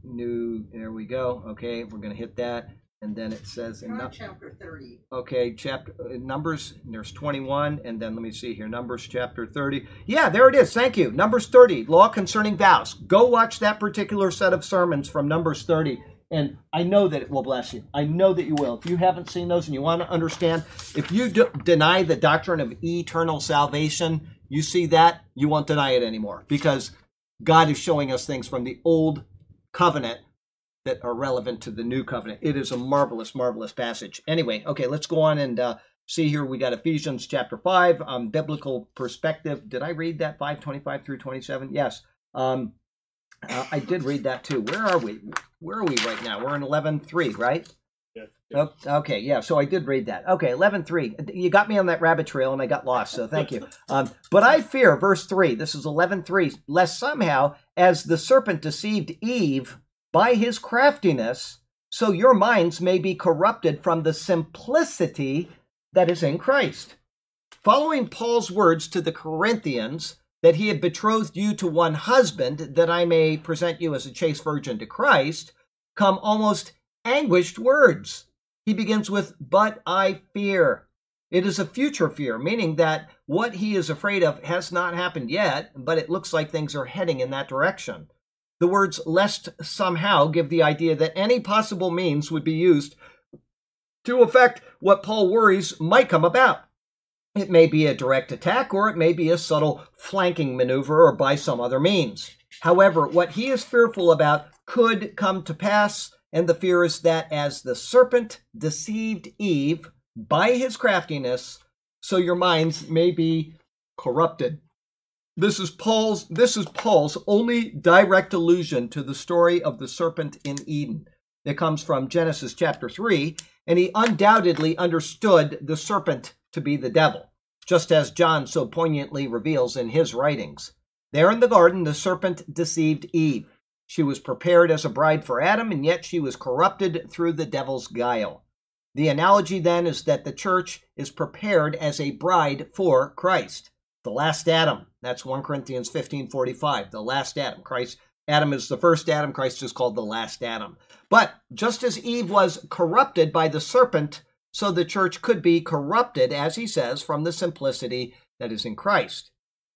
new. There we go. Okay, we're gonna hit that, and then it says in John nu- chapter 30. Okay, chapter uh, Numbers. There's 21, and then let me see here. Numbers chapter 30. Yeah, there it is. Thank you. Numbers 30, law concerning vows. Go watch that particular set of sermons from Numbers 30, and I know that it will bless you. I know that you will. If you haven't seen those and you want to understand, if you d- deny the doctrine of eternal salvation, you see that you won't deny it anymore because God is showing us things from the old covenant that are relevant to the new covenant. It is a marvelous, marvelous passage. Anyway, okay, let's go on and uh, see here. We got Ephesians chapter 5, um, biblical perspective. Did I read that 5 25 through 27? Yes. Um, uh, I did read that too. Where are we? Where are we right now? We're in 11 3, right? Yes. Oh, okay, yeah. So I did read that. Okay, eleven three. You got me on that rabbit trail, and I got lost. So thank you. Um, but I fear, verse three. This is eleven three. Lest somehow, as the serpent deceived Eve by his craftiness, so your minds may be corrupted from the simplicity that is in Christ. Following Paul's words to the Corinthians that he had betrothed you to one husband, that I may present you as a chaste virgin to Christ, come almost anguished words. He begins with, But I fear. It is a future fear, meaning that what he is afraid of has not happened yet, but it looks like things are heading in that direction. The words lest somehow give the idea that any possible means would be used to affect what Paul worries might come about. It may be a direct attack, or it may be a subtle flanking maneuver, or by some other means. However, what he is fearful about could come to pass, and the fear is that as the serpent deceived Eve by his craftiness, so your minds may be corrupted. This is Paul's this is Paul's only direct allusion to the story of the serpent in Eden. It comes from Genesis chapter 3, and he undoubtedly understood the serpent to be the devil, just as John so poignantly reveals in his writings. There in the garden, the serpent deceived Eve. She was prepared as a bride for Adam, and yet she was corrupted through the devil's guile. The analogy then is that the church is prepared as a bride for Christ. The last Adam. That's 1 Corinthians 15:45. The last Adam. Christ Adam is the first Adam, Christ is called the last Adam. But just as Eve was corrupted by the serpent, so the church could be corrupted, as he says, from the simplicity that is in Christ.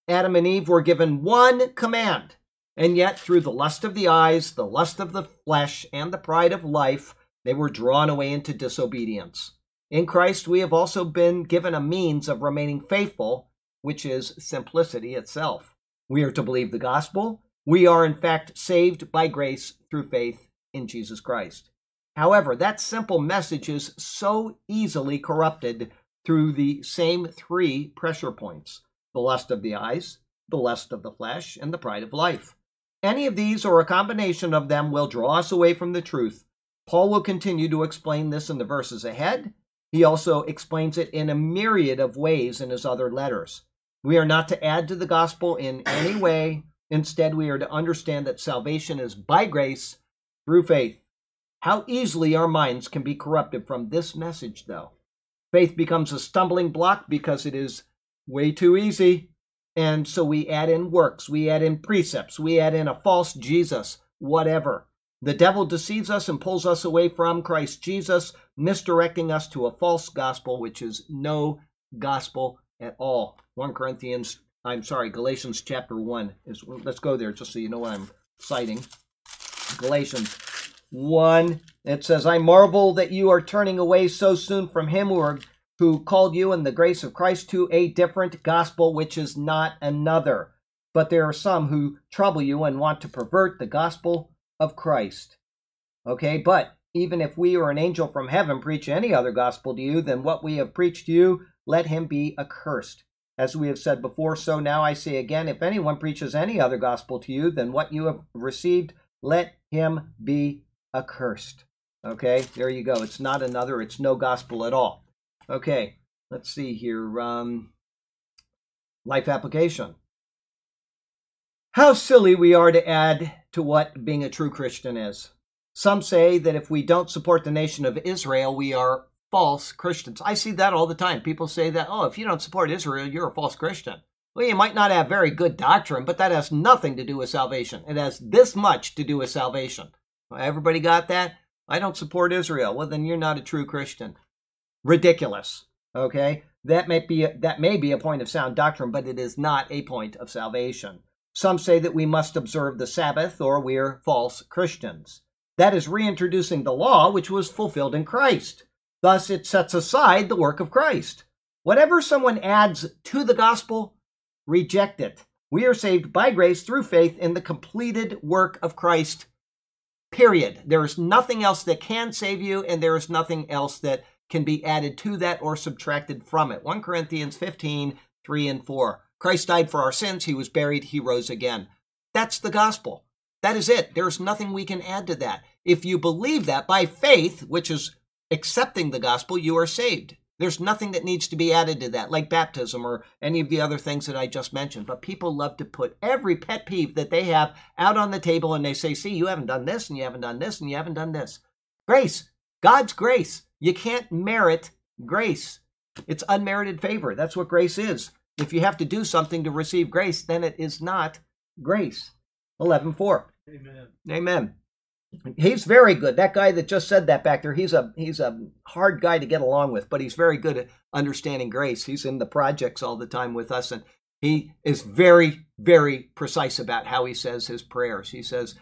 Adam and Eve were given one command, and yet through the lust of the eyes, the lust of the flesh, and the pride of life, they were drawn away into disobedience. In Christ, we have also been given a means of remaining faithful, which is simplicity itself. We are to believe the gospel. We are, in fact, saved by grace through faith in Jesus Christ. However, that simple message is so easily corrupted through the same three pressure points the lust of the eyes, the lust of the flesh, and the pride of life. Any of these or a combination of them will draw us away from the truth. Paul will continue to explain this in the verses ahead. He also explains it in a myriad of ways in his other letters. We are not to add to the gospel in any way. Instead, we are to understand that salvation is by grace through faith. How easily our minds can be corrupted from this message, though. Faith becomes a stumbling block because it is way too easy. And so we add in works, we add in precepts, we add in a false Jesus, whatever. The devil deceives us and pulls us away from Christ Jesus, misdirecting us to a false gospel, which is no gospel at all. 1 Corinthians, I'm sorry, Galatians chapter 1 is let's go there just so you know what I'm citing. Galatians 1 it says I marvel that you are turning away so soon from him who called you in the grace of Christ to a different gospel which is not another. But there are some who trouble you and want to pervert the gospel of Christ. Okay, but even if we or an angel from heaven preach any other gospel to you than what we have preached to you, let him be accursed. As we have said before, so now I say again if anyone preaches any other gospel to you than what you have received, let him be accursed. Okay, there you go. It's not another, it's no gospel at all. Okay, let's see here. Um, life application. How silly we are to add to what being a true Christian is. Some say that if we don't support the nation of Israel, we are false Christians. I see that all the time. People say that, oh, if you don't support Israel, you're a false Christian. Well, you might not have very good doctrine, but that has nothing to do with salvation. It has this much to do with salvation. Everybody got that? I don't support Israel. Well, then you're not a true Christian. Ridiculous. Okay? That may be a, that may be a point of sound doctrine, but it is not a point of salvation. Some say that we must observe the Sabbath or we're false Christians. That is reintroducing the law which was fulfilled in Christ. Thus, it sets aside the work of Christ. Whatever someone adds to the gospel, reject it. We are saved by grace through faith in the completed work of Christ. Period. There is nothing else that can save you, and there is nothing else that can be added to that or subtracted from it. 1 Corinthians 15, 3 and 4. Christ died for our sins, he was buried, he rose again. That's the gospel. That is it. There's nothing we can add to that. If you believe that by faith, which is accepting the gospel, you are saved. There's nothing that needs to be added to that, like baptism or any of the other things that I just mentioned. But people love to put every pet peeve that they have out on the table and they say, see, you haven't done this and you haven't done this and you haven't done this. Grace, God's grace. You can't merit grace. It's unmerited favor. That's what grace is. If you have to do something to receive grace, then it is not grace. 11.4. Amen. Amen. He's very good. That guy that just said that back there, he's a he's a hard guy to get along with, but he's very good at understanding grace. He's in the projects all the time with us and he is very very precise about how he says his prayers. He says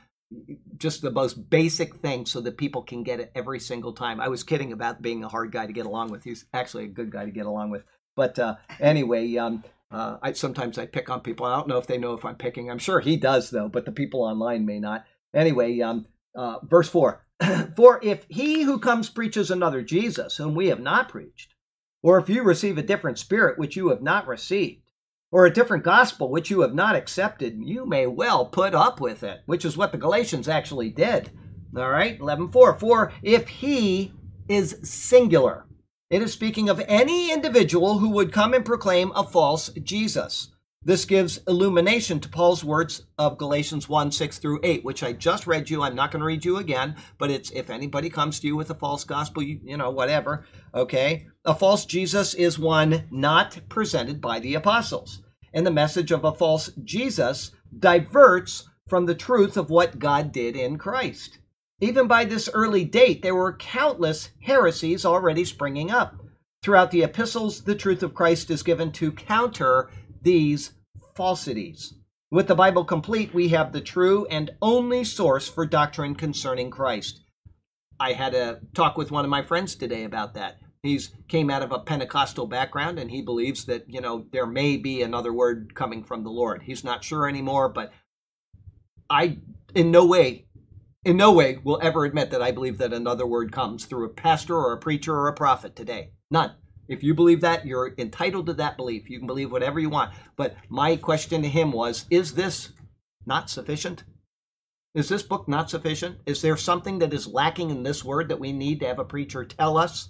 just the most basic thing so that people can get it every single time. I was kidding about being a hard guy to get along with. He's actually a good guy to get along with. But uh, anyway, um, uh, I sometimes I pick on people. I don't know if they know if I'm picking. I'm sure he does though, but the people online may not. Anyway, um, uh, verse 4 For if he who comes preaches another Jesus, whom we have not preached, or if you receive a different spirit which you have not received, or a different gospel which you have not accepted, you may well put up with it, which is what the Galatians actually did. All right, 11.4 For if he is singular, it is speaking of any individual who would come and proclaim a false Jesus. This gives illumination to Paul's words of Galatians 1 6 through 8, which I just read you. I'm not going to read you again, but it's if anybody comes to you with a false gospel, you, you know, whatever, okay? A false Jesus is one not presented by the apostles. And the message of a false Jesus diverts from the truth of what God did in Christ. Even by this early date, there were countless heresies already springing up. Throughout the epistles, the truth of Christ is given to counter these falsities. With the Bible complete, we have the true and only source for doctrine concerning Christ. I had a talk with one of my friends today about that. He's came out of a Pentecostal background and he believes that, you know, there may be another word coming from the Lord. He's not sure anymore, but I in no way in no way will ever admit that I believe that another word comes through a pastor or a preacher or a prophet today. None. If you believe that, you're entitled to that belief. You can believe whatever you want. But my question to him was Is this not sufficient? Is this book not sufficient? Is there something that is lacking in this word that we need to have a preacher tell us?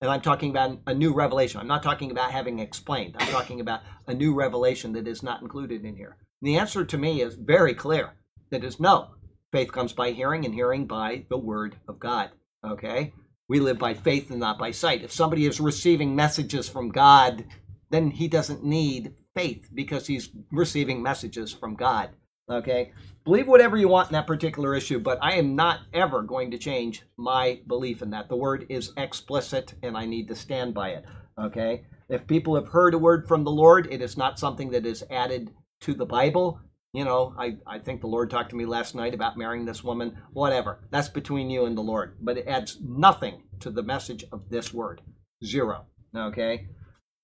And I'm talking about a new revelation. I'm not talking about having explained. I'm talking about a new revelation that is not included in here. And the answer to me is very clear. That is no. Faith comes by hearing, and hearing by the word of God. Okay? We live by faith and not by sight. If somebody is receiving messages from God, then he doesn't need faith because he's receiving messages from God. Okay? Believe whatever you want in that particular issue, but I am not ever going to change my belief in that. The word is explicit and I need to stand by it. Okay? If people have heard a word from the Lord, it is not something that is added to the Bible. You know, I, I think the Lord talked to me last night about marrying this woman. Whatever. That's between you and the Lord. But it adds nothing to the message of this word. Zero. Okay?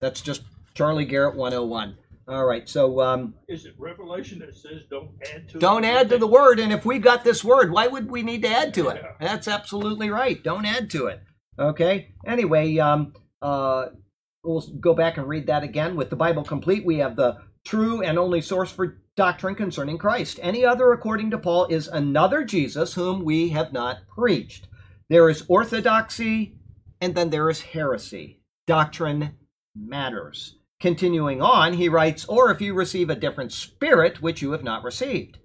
That's just Charlie Garrett 101. All right, so um, Is it Revelation that says don't add to? don't add to the word. And if we got this word, why would we need to add to it? Yeah. That's absolutely right. Don't add to it. Okay. Anyway, um, uh, we'll go back and read that again. With the Bible complete, we have the true and only source for doctrine concerning Christ. Any other, according to Paul, is another Jesus whom we have not preached. There is orthodoxy, and then there is heresy. Doctrine matters. Continuing on, he writes, Or if you receive a different spirit which you have not received.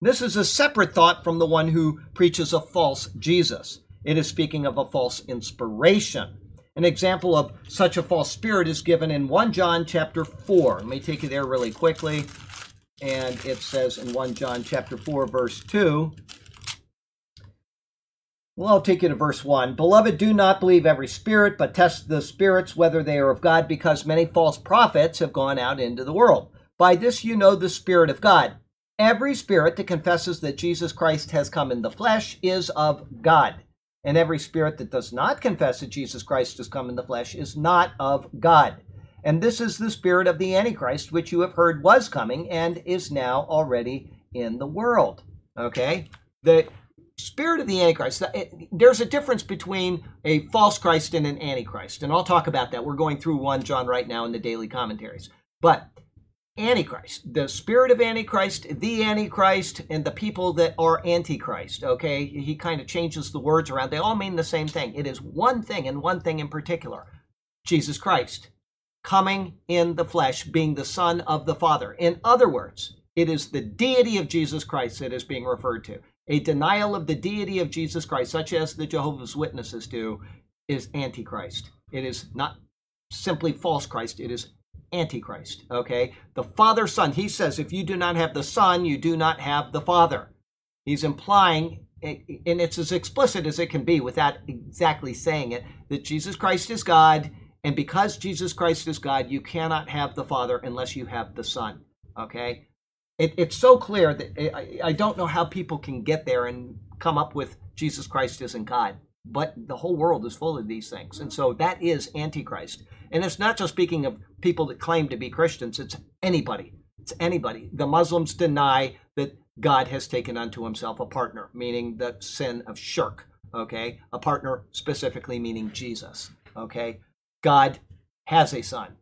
This is a separate thought from the one who preaches a false Jesus. It is speaking of a false inspiration. An example of such a false spirit is given in 1 John chapter 4. Let me take you there really quickly. And it says in 1 John chapter 4 verse 2, well, I'll take you to verse 1. Beloved, do not believe every spirit, but test the spirits whether they are of God, because many false prophets have gone out into the world. By this you know the Spirit of God. Every spirit that confesses that Jesus Christ has come in the flesh is of God. And every spirit that does not confess that Jesus Christ has come in the flesh is not of God. And this is the spirit of the Antichrist, which you have heard was coming and is now already in the world. Okay? The spirit of the Antichrist, there's a difference between a false Christ and an Antichrist. And I'll talk about that. We're going through 1 John right now in the daily commentaries. But Antichrist, the spirit of Antichrist, the Antichrist, and the people that are Antichrist. Okay, he kind of changes the words around. They all mean the same thing. It is one thing and one thing in particular Jesus Christ coming in the flesh, being the Son of the Father. In other words, it is the deity of Jesus Christ that is being referred to. A denial of the deity of Jesus Christ, such as the Jehovah's Witnesses do, is Antichrist. It is not simply false Christ, it is Antichrist. Okay? The Father, Son, he says, if you do not have the Son, you do not have the Father. He's implying, and it's as explicit as it can be without exactly saying it, that Jesus Christ is God, and because Jesus Christ is God, you cannot have the Father unless you have the Son. Okay? It, it's so clear that I, I don't know how people can get there and come up with Jesus Christ isn't God. But the whole world is full of these things. And so that is Antichrist. And it's not just speaking of people that claim to be Christians, it's anybody. It's anybody. The Muslims deny that God has taken unto himself a partner, meaning the sin of shirk. Okay? A partner specifically meaning Jesus. Okay? God has a son,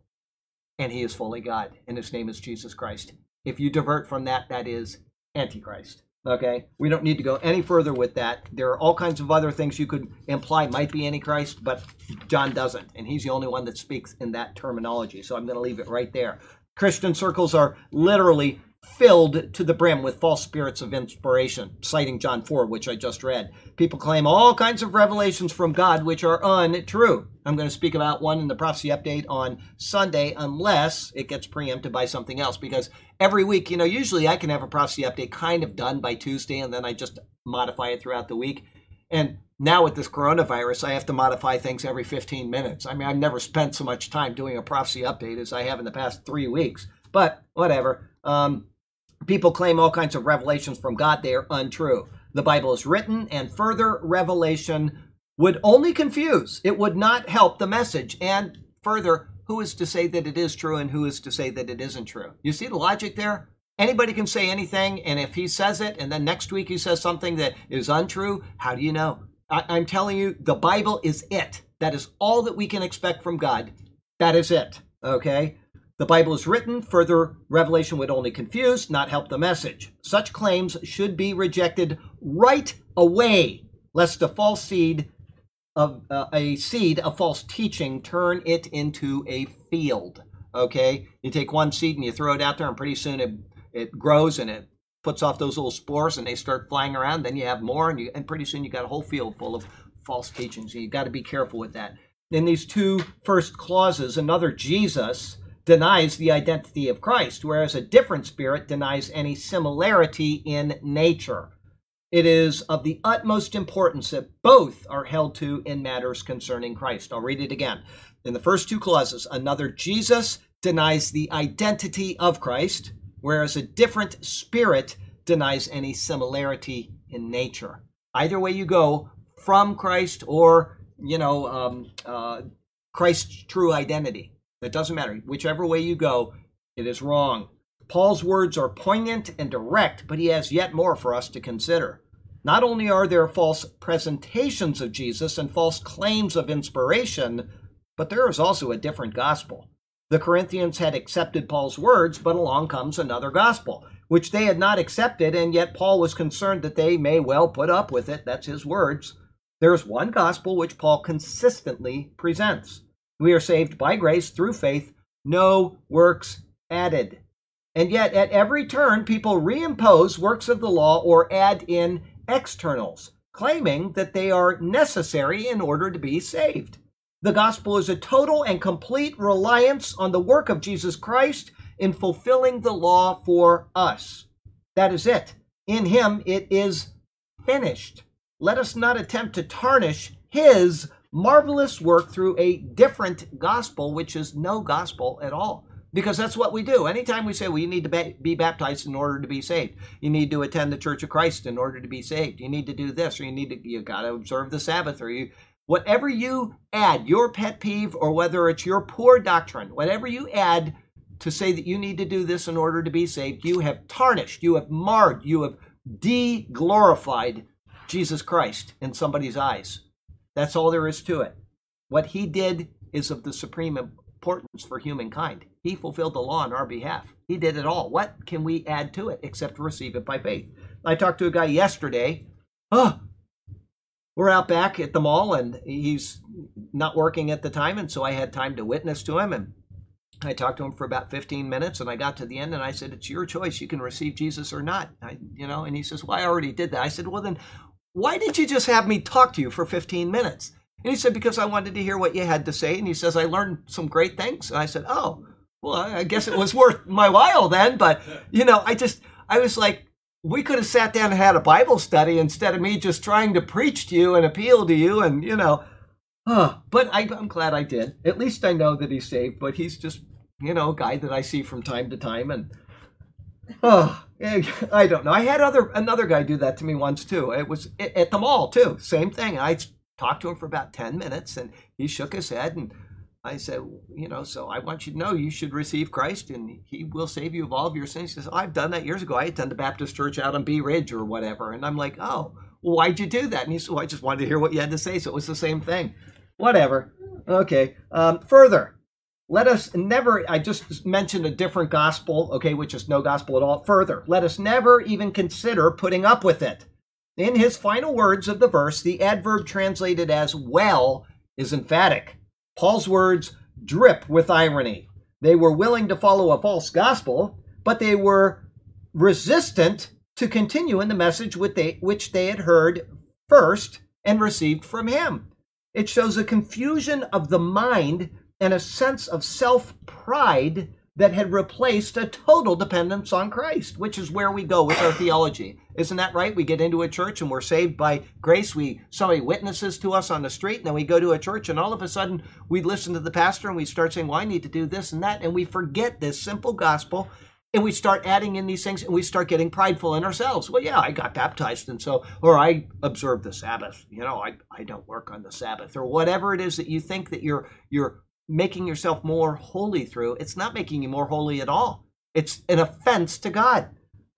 and he is fully God, and his name is Jesus Christ. If you divert from that, that is Antichrist. Okay? We don't need to go any further with that. There are all kinds of other things you could imply might be Antichrist, but John doesn't, and he's the only one that speaks in that terminology. So I'm going to leave it right there. Christian circles are literally filled to the brim with false spirits of inspiration, citing John 4, which I just read. People claim all kinds of revelations from God which are untrue. I'm going to speak about one in the prophecy update on Sunday, unless it gets preempted by something else. Because every week, you know, usually I can have a prophecy update kind of done by Tuesday, and then I just modify it throughout the week. And now with this coronavirus, I have to modify things every 15 minutes. I mean, I've never spent so much time doing a prophecy update as I have in the past three weeks. But whatever. Um, people claim all kinds of revelations from God. They are untrue. The Bible is written, and further revelation would only confuse. It would not help the message. And further, who is to say that it is true and who is to say that it isn't true? You see the logic there? Anybody can say anything, and if he says it, and then next week he says something that is untrue, how do you know? I, I'm telling you, the Bible is it. That is all that we can expect from God. That is it. Okay? The Bible is written, further revelation would only confuse, not help the message. Such claims should be rejected right away, lest a false seed of uh, a seed of false teaching turn it into a field. Okay? You take one seed and you throw it out there and pretty soon it it grows and it puts off those little spores and they start flying around. Then you have more, and you and pretty soon you got a whole field full of false teachings. You got to be careful with that. In these two first clauses, another Jesus denies the identity of Christ, whereas a different spirit denies any similarity in nature. It is of the utmost importance that both are held to in matters concerning Christ. I'll read it again. In the first two clauses, another Jesus denies the identity of Christ, whereas a different spirit denies any similarity in nature. Either way you go, from Christ or, you know, um, uh, Christ's true identity. It doesn't matter. Whichever way you go, it is wrong. Paul's words are poignant and direct, but he has yet more for us to consider. Not only are there false presentations of Jesus and false claims of inspiration, but there is also a different gospel. The Corinthians had accepted Paul's words, but along comes another gospel, which they had not accepted, and yet Paul was concerned that they may well put up with it. That's his words. There is one gospel which Paul consistently presents. We are saved by grace through faith, no works added. And yet, at every turn, people reimpose works of the law or add in externals, claiming that they are necessary in order to be saved. The gospel is a total and complete reliance on the work of Jesus Christ in fulfilling the law for us. That is it. In him, it is finished. Let us not attempt to tarnish his marvelous work through a different gospel, which is no gospel at all. Because that's what we do. Anytime we say, well, you need to be baptized in order to be saved. You need to attend the Church of Christ in order to be saved. You need to do this, or you need to, you got to observe the Sabbath, or you, whatever you add, your pet peeve, or whether it's your poor doctrine, whatever you add to say that you need to do this in order to be saved, you have tarnished, you have marred, you have de glorified Jesus Christ in somebody's eyes. That's all there is to it. What he did is of the supreme importance for humankind. He fulfilled the law on our behalf. He did it all. What can we add to it except receive it by faith? I talked to a guy yesterday. Oh, we're out back at the mall and he's not working at the time. And so I had time to witness to him. And I talked to him for about 15 minutes and I got to the end and I said, It's your choice. You can receive Jesus or not. I, you know, and he says, Well, I already did that. I said, Well, then why did you just have me talk to you for 15 minutes? And he said, Because I wanted to hear what you had to say. And he says, I learned some great things. And I said, Oh, well, I guess it was worth my while then. But, you know, I just, I was like, we could have sat down and had a Bible study instead of me just trying to preach to you and appeal to you. And, you know, huh. but I, I'm glad I did. At least I know that he's saved, but he's just, you know, a guy that I see from time to time. And, oh, I don't know. I had other another guy do that to me once too. It was at the mall too. Same thing. I talked to him for about 10 minutes and he shook his head and I said, you know, so I want you to know you should receive Christ and he will save you of all of your sins. He says, I've done that years ago. I attended the Baptist church out on Bee Ridge or whatever. And I'm like, oh, well, why'd you do that? And he said, well, I just wanted to hear what you had to say. So it was the same thing. Whatever. Okay. Um, further, let us never, I just mentioned a different gospel, okay, which is no gospel at all. Further, let us never even consider putting up with it. In his final words of the verse, the adverb translated as well is emphatic. Paul's words drip with irony. They were willing to follow a false gospel, but they were resistant to continue in the message which they had heard first and received from him. It shows a confusion of the mind and a sense of self pride that had replaced a total dependence on Christ, which is where we go with our theology. Isn't that right? We get into a church and we're saved by grace. We somebody witnesses to us on the street, and then we go to a church, and all of a sudden we listen to the pastor and we start saying, Well, I need to do this and that, and we forget this simple gospel and we start adding in these things and we start getting prideful in ourselves. Well, yeah, I got baptized and so, or I observe the Sabbath. You know, I, I don't work on the Sabbath or whatever it is that you think that you're you're making yourself more holy through, it's not making you more holy at all. It's an offense to God.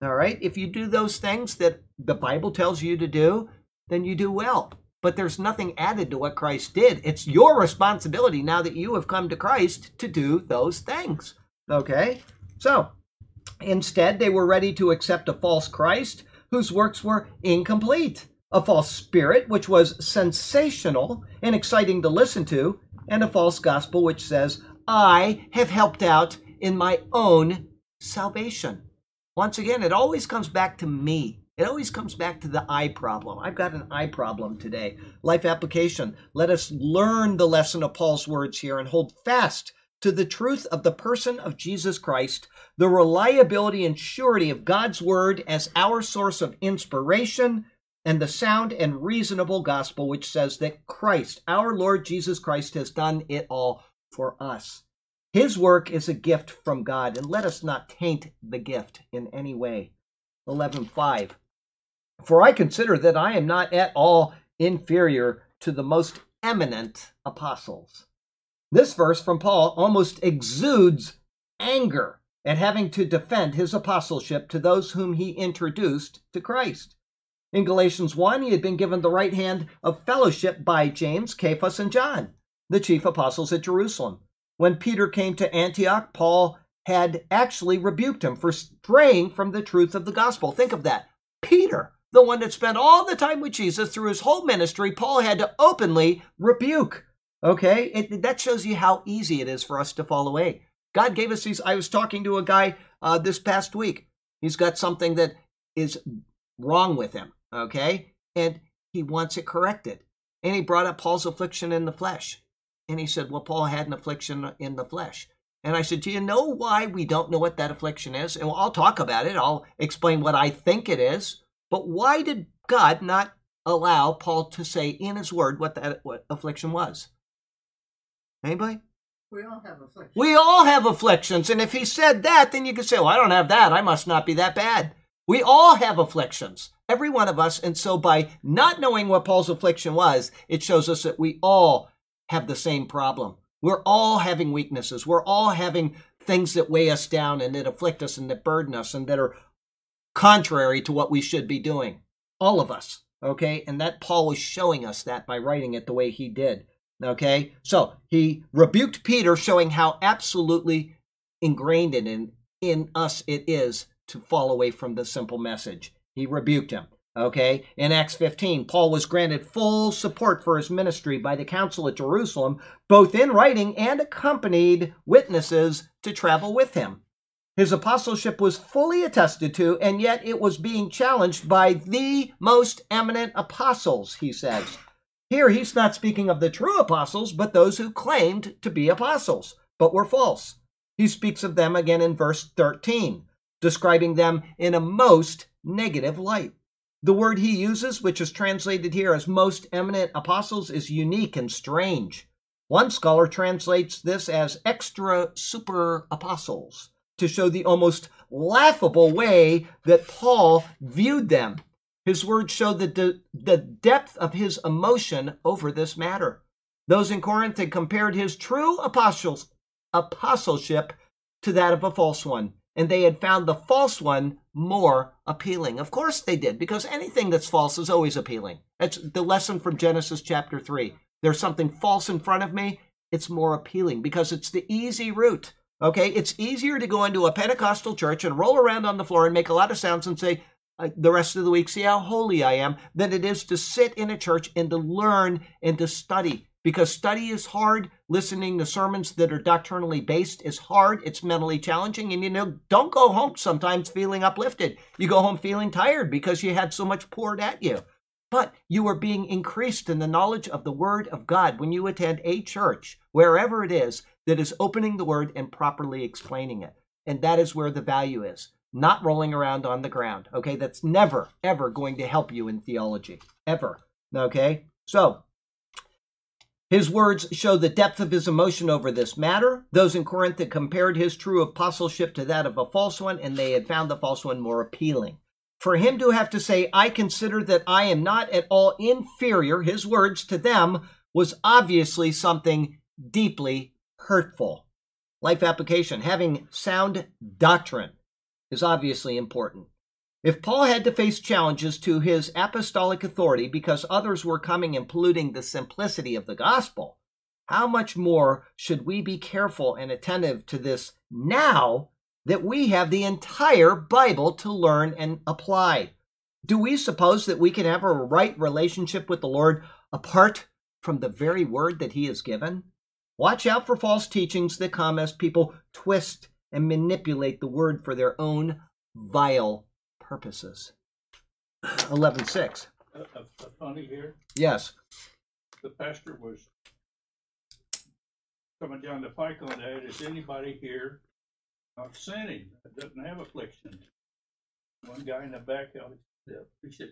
All right? If you do those things that the Bible tells you to do, then you do well. but there's nothing added to what Christ did. It's your responsibility now that you have come to Christ to do those things. Okay? So, instead, they were ready to accept a false Christ whose works were incomplete, a false spirit which was sensational and exciting to listen to, and a false gospel which says, I have helped out in my own salvation. Once again, it always comes back to me. It always comes back to the I problem. I've got an I problem today. Life application. Let us learn the lesson of Paul's words here and hold fast to the truth of the person of Jesus Christ, the reliability and surety of God's word as our source of inspiration, and the sound and reasonable gospel which says that Christ, our Lord Jesus Christ, has done it all for us. His work is a gift from God, and let us not taint the gift in any way. 11.5 For I consider that I am not at all inferior to the most eminent apostles. This verse from Paul almost exudes anger at having to defend his apostleship to those whom he introduced to Christ. In Galatians 1, he had been given the right hand of fellowship by James, Cephas, and John, the chief apostles at Jerusalem. When Peter came to Antioch, Paul had actually rebuked him for straying from the truth of the gospel. Think of that. Peter, the one that spent all the time with Jesus through his whole ministry, Paul had to openly rebuke. Okay? It, that shows you how easy it is for us to fall away. God gave us these. I was talking to a guy uh, this past week. He's got something that is wrong with him. Okay? And he wants it corrected. And he brought up Paul's affliction in the flesh. And he said, Well, Paul had an affliction in the flesh. And I said, Do you know why we don't know what that affliction is? And well, I'll talk about it. I'll explain what I think it is. But why did God not allow Paul to say in his word what that what affliction was? Anybody? We all have afflictions. We all have afflictions. And if he said that, then you could say, Well, I don't have that. I must not be that bad. We all have afflictions, every one of us. And so by not knowing what Paul's affliction was, it shows us that we all have the same problem. We're all having weaknesses. We're all having things that weigh us down and that afflict us and that burden us and that are contrary to what we should be doing. All of us. Okay. And that Paul was showing us that by writing it the way he did. Okay. So he rebuked Peter, showing how absolutely ingrained in, in us it is to fall away from the simple message. He rebuked him. Okay, in Acts 15, Paul was granted full support for his ministry by the council at Jerusalem, both in writing and accompanied witnesses to travel with him. His apostleship was fully attested to, and yet it was being challenged by the most eminent apostles, he says. Here, he's not speaking of the true apostles, but those who claimed to be apostles, but were false. He speaks of them again in verse 13, describing them in a most negative light. The word he uses, which is translated here as most eminent apostles, is unique and strange. One scholar translates this as extra super apostles to show the almost laughable way that Paul viewed them. His words show the, de- the depth of his emotion over this matter. Those in Corinth had compared his true apostles, apostleship to that of a false one and they had found the false one more appealing. Of course they did, because anything that's false is always appealing. That's the lesson from Genesis chapter 3. There's something false in front of me, it's more appealing because it's the easy route. Okay, it's easier to go into a Pentecostal church and roll around on the floor and make a lot of sounds and say, the rest of the week, see how holy I am, than it is to sit in a church and to learn and to study because study is hard. Listening to sermons that are doctrinally based is hard. It's mentally challenging. And you know, don't go home sometimes feeling uplifted. You go home feeling tired because you had so much poured at you. But you are being increased in the knowledge of the Word of God when you attend a church, wherever it is, that is opening the Word and properly explaining it. And that is where the value is, not rolling around on the ground. Okay, that's never, ever going to help you in theology. Ever. Okay, so his words show the depth of his emotion over this matter. Those in Corinth had compared his true apostleship to that of a false one, and they had found the false one more appealing. For him to have to say, I consider that I am not at all inferior, his words to them, was obviously something deeply hurtful. Life application, having sound doctrine is obviously important. If Paul had to face challenges to his apostolic authority because others were coming and polluting the simplicity of the gospel, how much more should we be careful and attentive to this now that we have the entire Bible to learn and apply? Do we suppose that we can have a right relationship with the Lord apart from the very word that He has given? Watch out for false teachings that come as people twist and manipulate the word for their own vile purposes. 11.6. A, a, a funny here, Yes. the pastor was coming down the pike on that, is anybody here not sinning, that doesn't have affliction? One guy in the back, uh, he said,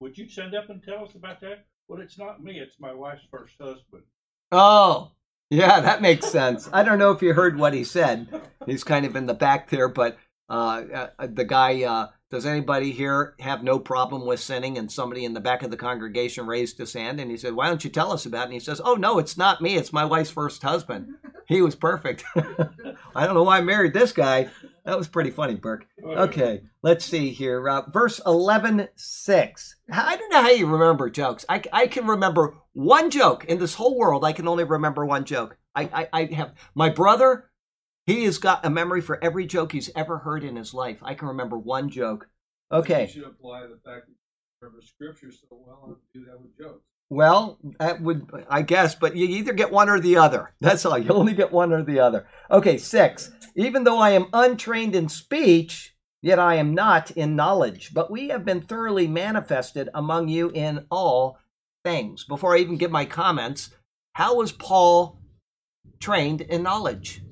would you stand up and tell us about that? Well, it's not me, it's my wife's first husband. Oh, yeah, that makes sense. I don't know if you heard what he said. He's kind of in the back there, but uh, uh, the guy, uh, does anybody here have no problem with sinning? And somebody in the back of the congregation raised his hand and he said, Why don't you tell us about it? And he says, Oh, no, it's not me. It's my wife's first husband. He was perfect. I don't know why I married this guy. That was pretty funny, Burke. Okay, let's see here. Uh, verse 11 6. I don't know how you remember jokes. I, I can remember one joke in this whole world. I can only remember one joke. I, I, I have my brother, he has got a memory for every joke he's ever heard in his life. I can remember one joke. Okay. You should apply the fact that you remember scripture so well and do that with jokes. Well, that would, I guess, but you either get one or the other. That's all. You only get one or the other. Okay, six. Even though I am untrained in speech, yet I am not in knowledge. But we have been thoroughly manifested among you in all things. Before I even give my comments, how was Paul trained in knowledge?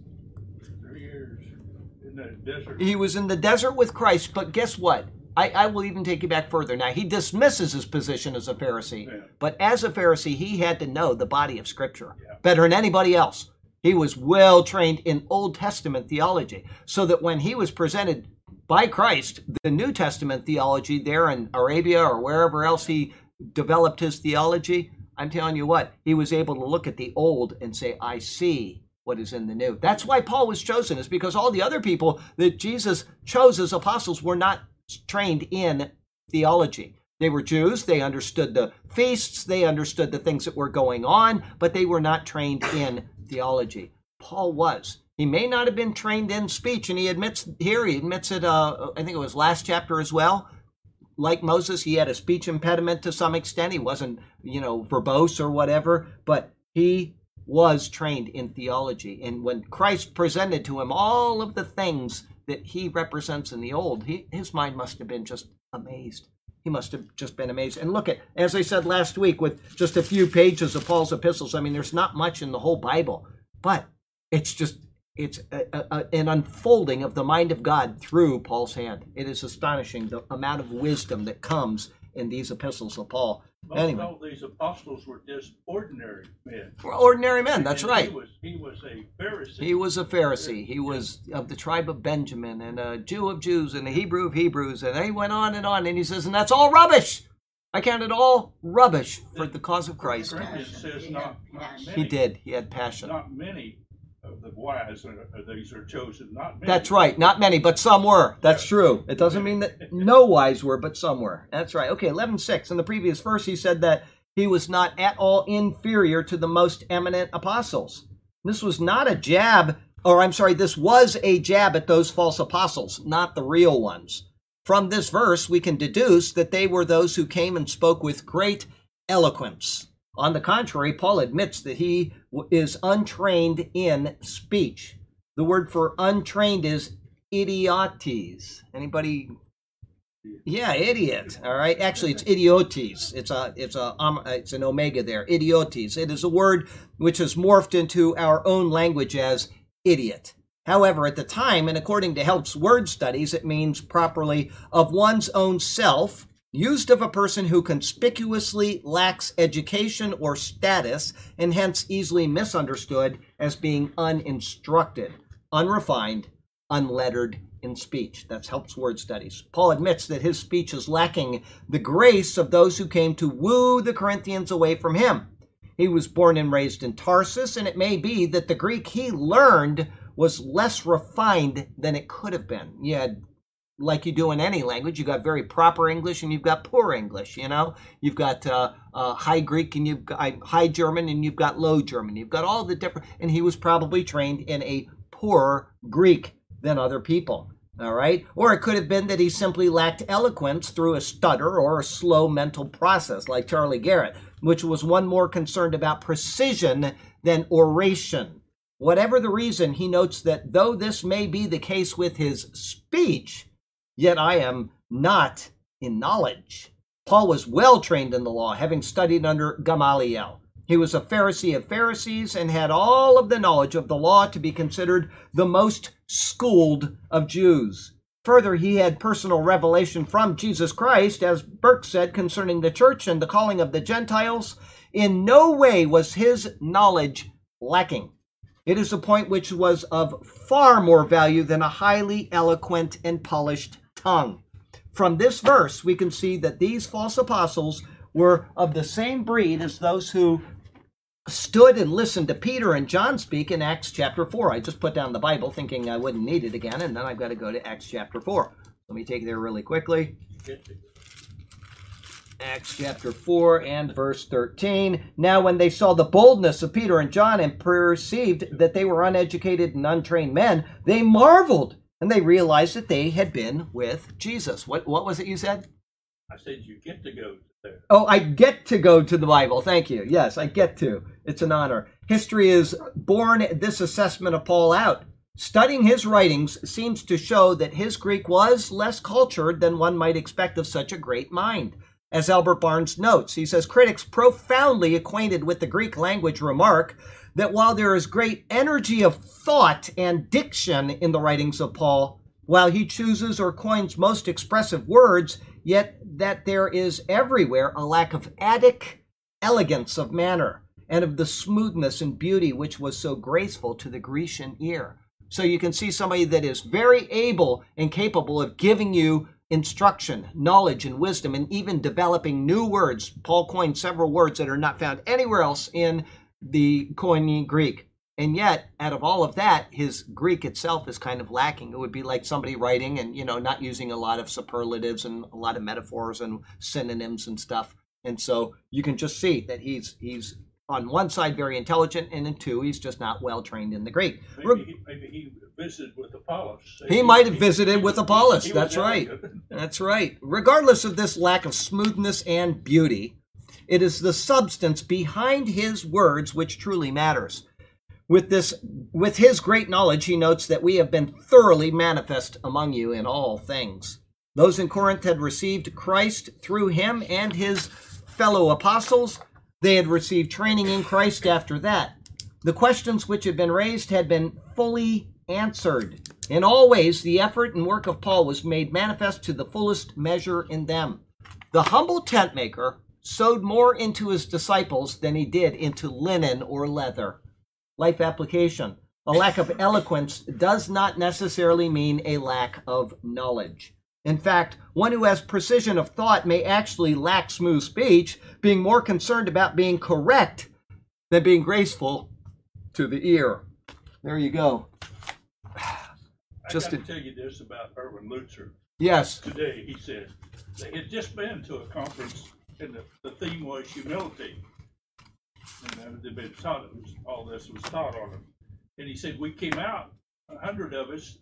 Three years in the desert. He was in the desert with Christ, but guess what? I, I will even take you back further. Now, he dismisses his position as a Pharisee, Yeah. but as a Pharisee, he had to know the body of Scripture Yeah. better than anybody else. He was well trained in Old Testament theology, so that when he was presented by Christ, the New Testament theology there in Arabia or wherever else he developed his theology, I'm telling you what, he was able to look at the Old and say, I see what is in the New. That's why Paul was chosen, is because all the other people that Jesus chose as apostles were not trained in theology. They were Jews, they understood the feasts, they understood the things that were going on, but they were not trained in theology. Paul was. He may not have been trained in speech, and he admits here, he admits it, uh, I think it was last chapter as well. Like Moses, he had a speech impediment to some extent. He wasn't, you know, verbose or whatever, but he was trained in theology. And when Christ presented to him all of the things that he represents in the old, he, his mind must have been just amazed. He must have just been amazed. And look at, as I said last week, with just a few pages of Paul's epistles, I mean, there's not much in the whole Bible, but it's just, it's a, a, an unfolding of the mind of God through Paul's hand. It is astonishing the amount of wisdom that comes in these epistles of Paul. Most Anyway. of these apostles were just ordinary men. We're ordinary men, that's And right. He was, he was a Pharisee. He was a Pharisee. He was of the tribe of Benjamin and a Jew of Jews and a Hebrew of Hebrews. And he went on and on. And he says, and that's all rubbish. I count it all rubbish for the cause of Christ. Corinthians says not, not many. He did. He had passion. Not many of the wise are, are these are chosen. Not many. That's right. Not many, but some were. That's true. It doesn't mean that no wise were, but some were. That's right. Okay, 11.6. In the previous verse, he said that he was not at all inferior to the most eminent apostles. This was not a jab, or I'm sorry, this was a jab at those false apostles, not the real ones. From this verse, we can deduce that they were those who came and spoke with great eloquence. On the contrary, Paul admits that he is untrained in speech. The word for untrained is idiotes. Anybody? Yeah, idiot. All right. Actually, it's idiotes. It's a it's a um, it's an omega there. Idiotes. It is a word which has morphed into our own language as idiot. However, at the time, and according to Help's word studies, it means properly of one's own self, used of a person who conspicuously lacks education or status, and hence easily misunderstood as being uninstructed, unrefined, unlettered in speech. That's Help's word studies. Paul admits that his speech is lacking the grace of those who came to woo the Corinthians away from him. He was born and raised in Tarsus, and it may be that the Greek he learned was less refined than it could have been. You had like you do in any language. You've got very proper English and you've got poor English. You know, you've got uh, uh, High Greek and you've got uh, High German and you've got Low German. You've got all the different. And he was probably trained in a poorer Greek than other people. All right, or it could have been that he simply lacked eloquence through a stutter or a slow mental process, like Charlie Garrett, which was one more concerned about precision than oration. Whatever the reason, he notes that though this may be the case with his speech, yet I am not in knowledge. Paul was well trained in the law, having studied under Gamaliel. He was a Pharisee of Pharisees and had all of the knowledge of the law to be considered the most schooled of Jews. Further, he had personal revelation from Jesus Christ, as Burke said concerning the church and the calling of the Gentiles. In no way was his knowledge lacking. It is a point which was of far more value than a highly eloquent and polished tongue. From this verse, we can see that these false apostles were of the same breed as those who stood and listened to Peter and John speak in Acts chapter 4. I just put down the Bible thinking I wouldn't need it again, and then I've got to go to Acts chapter 4. Let me take there really quickly. Acts chapter 4 and verse 13. Now, when they saw the boldness of Peter and John and perceived that they were uneducated and untrained men, they marveled and they realized that they had been with Jesus. What, what was it you said? I said you get to go there. Oh, I get to go to the Bible. Thank you. Yes, I get to. It's an honor. History is born this assessment of Paul out. Studying his writings seems to show that his Greek was less cultured than one might expect of such a great mind. As Albert Barnes notes, he says critics profoundly acquainted with the Greek language remark that while there is great energy of thought and diction in the writings of Paul, while he chooses or coins most expressive words, yet that there is everywhere a lack of Attic elegance of manner and of the smoothness and beauty which was so graceful to the Grecian ear. So you can see somebody that is very able and capable of giving you instruction, knowledge, and wisdom, and even developing new words. Paul coined several words that are not found anywhere else in the Koine Greek. And yet, out of all of that, his Greek itself is kind of lacking. It would be like somebody writing and, you know, not using a lot of superlatives and a lot of metaphors and synonyms and stuff. And so you can just see that he's he's on one side very intelligent, and in two, he's just not well trained in the Greek. Maybe, he, maybe he visited with Apollos. He might have visited with Apollos. That's right. That's right. Regardless of this lack of smoothness and beauty, it is the substance behind his words which truly matters. With this with his great knowledge, he notes that we have been thoroughly manifest among you in all things. Those in Corinth had received Christ through him and his fellow apostles. They had received training in Christ after that. The questions which had been raised had been fully answered. In all ways, the effort and work of Paul was made manifest to the fullest measure in them. The humble tent maker sowed more into his disciples than he did into linen or leather. Life application. A lack of eloquence does not necessarily mean a lack of knowledge. In fact, one who has precision of thought may actually lack smooth speech, being more concerned about being correct than being graceful to the ear. There you go. Just to tell you this about Erwin Lutzer. Yes. Today, he said, they had just been to a conference and the, the theme was humility. And they'd been taught, it was, all this was taught on them. And he said, we came out, a hundred of us,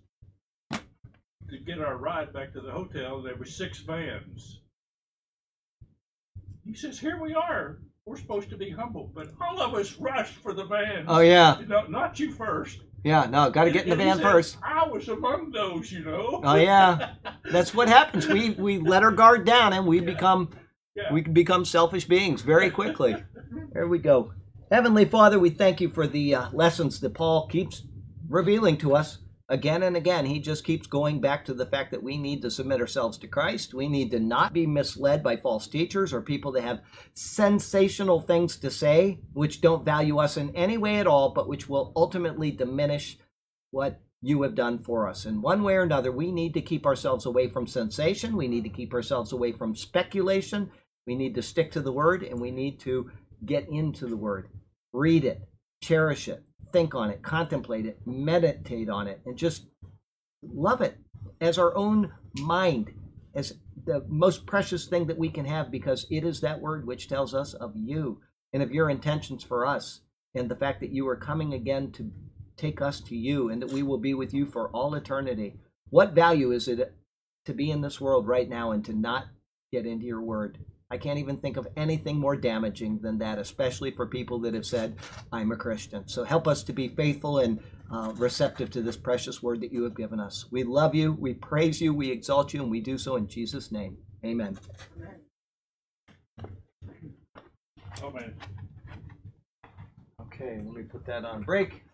to get our ride back to the hotel. There were six vans. He says, here we are. We're supposed to be humble, but all of us rushed for the vans. Oh yeah. No, not you first. Yeah, no, got to get in the van said, first. I was among those, you know. Oh yeah. That's what happens. We we let our guard down and we become Yeah. we can become selfish beings very quickly. There we go. Heavenly Father, we thank you for the uh, lessons that Paul keeps revealing to us again and again. He just keeps going back to the fact that we need to submit ourselves to Christ. We need to not be misled by false teachers or people that have sensational things to say, which don't value us in any way at all, but which will ultimately diminish what you have done for us. In one way or another, we need to keep ourselves away from sensation. We need to keep ourselves away from speculation. We need to stick to the word and we need to get into the word. Read it, cherish it, think on it, contemplate it, meditate on it, and just love it as our own mind, as the most precious thing that we can have, because it is that word which tells us of you and of your intentions for us, and the fact that you are coming again to take us to you, and that we will be with you for all eternity. What value is it to be in this world right now and to not get into your word? I can't even think of anything more damaging than that, especially for people that have said, I'm a Christian. So help us to be faithful and uh, receptive to this precious word that you have given us. We love you, we praise you, we exalt you, and we do so in Jesus' name. Amen. Man. Okay, let me put that on break.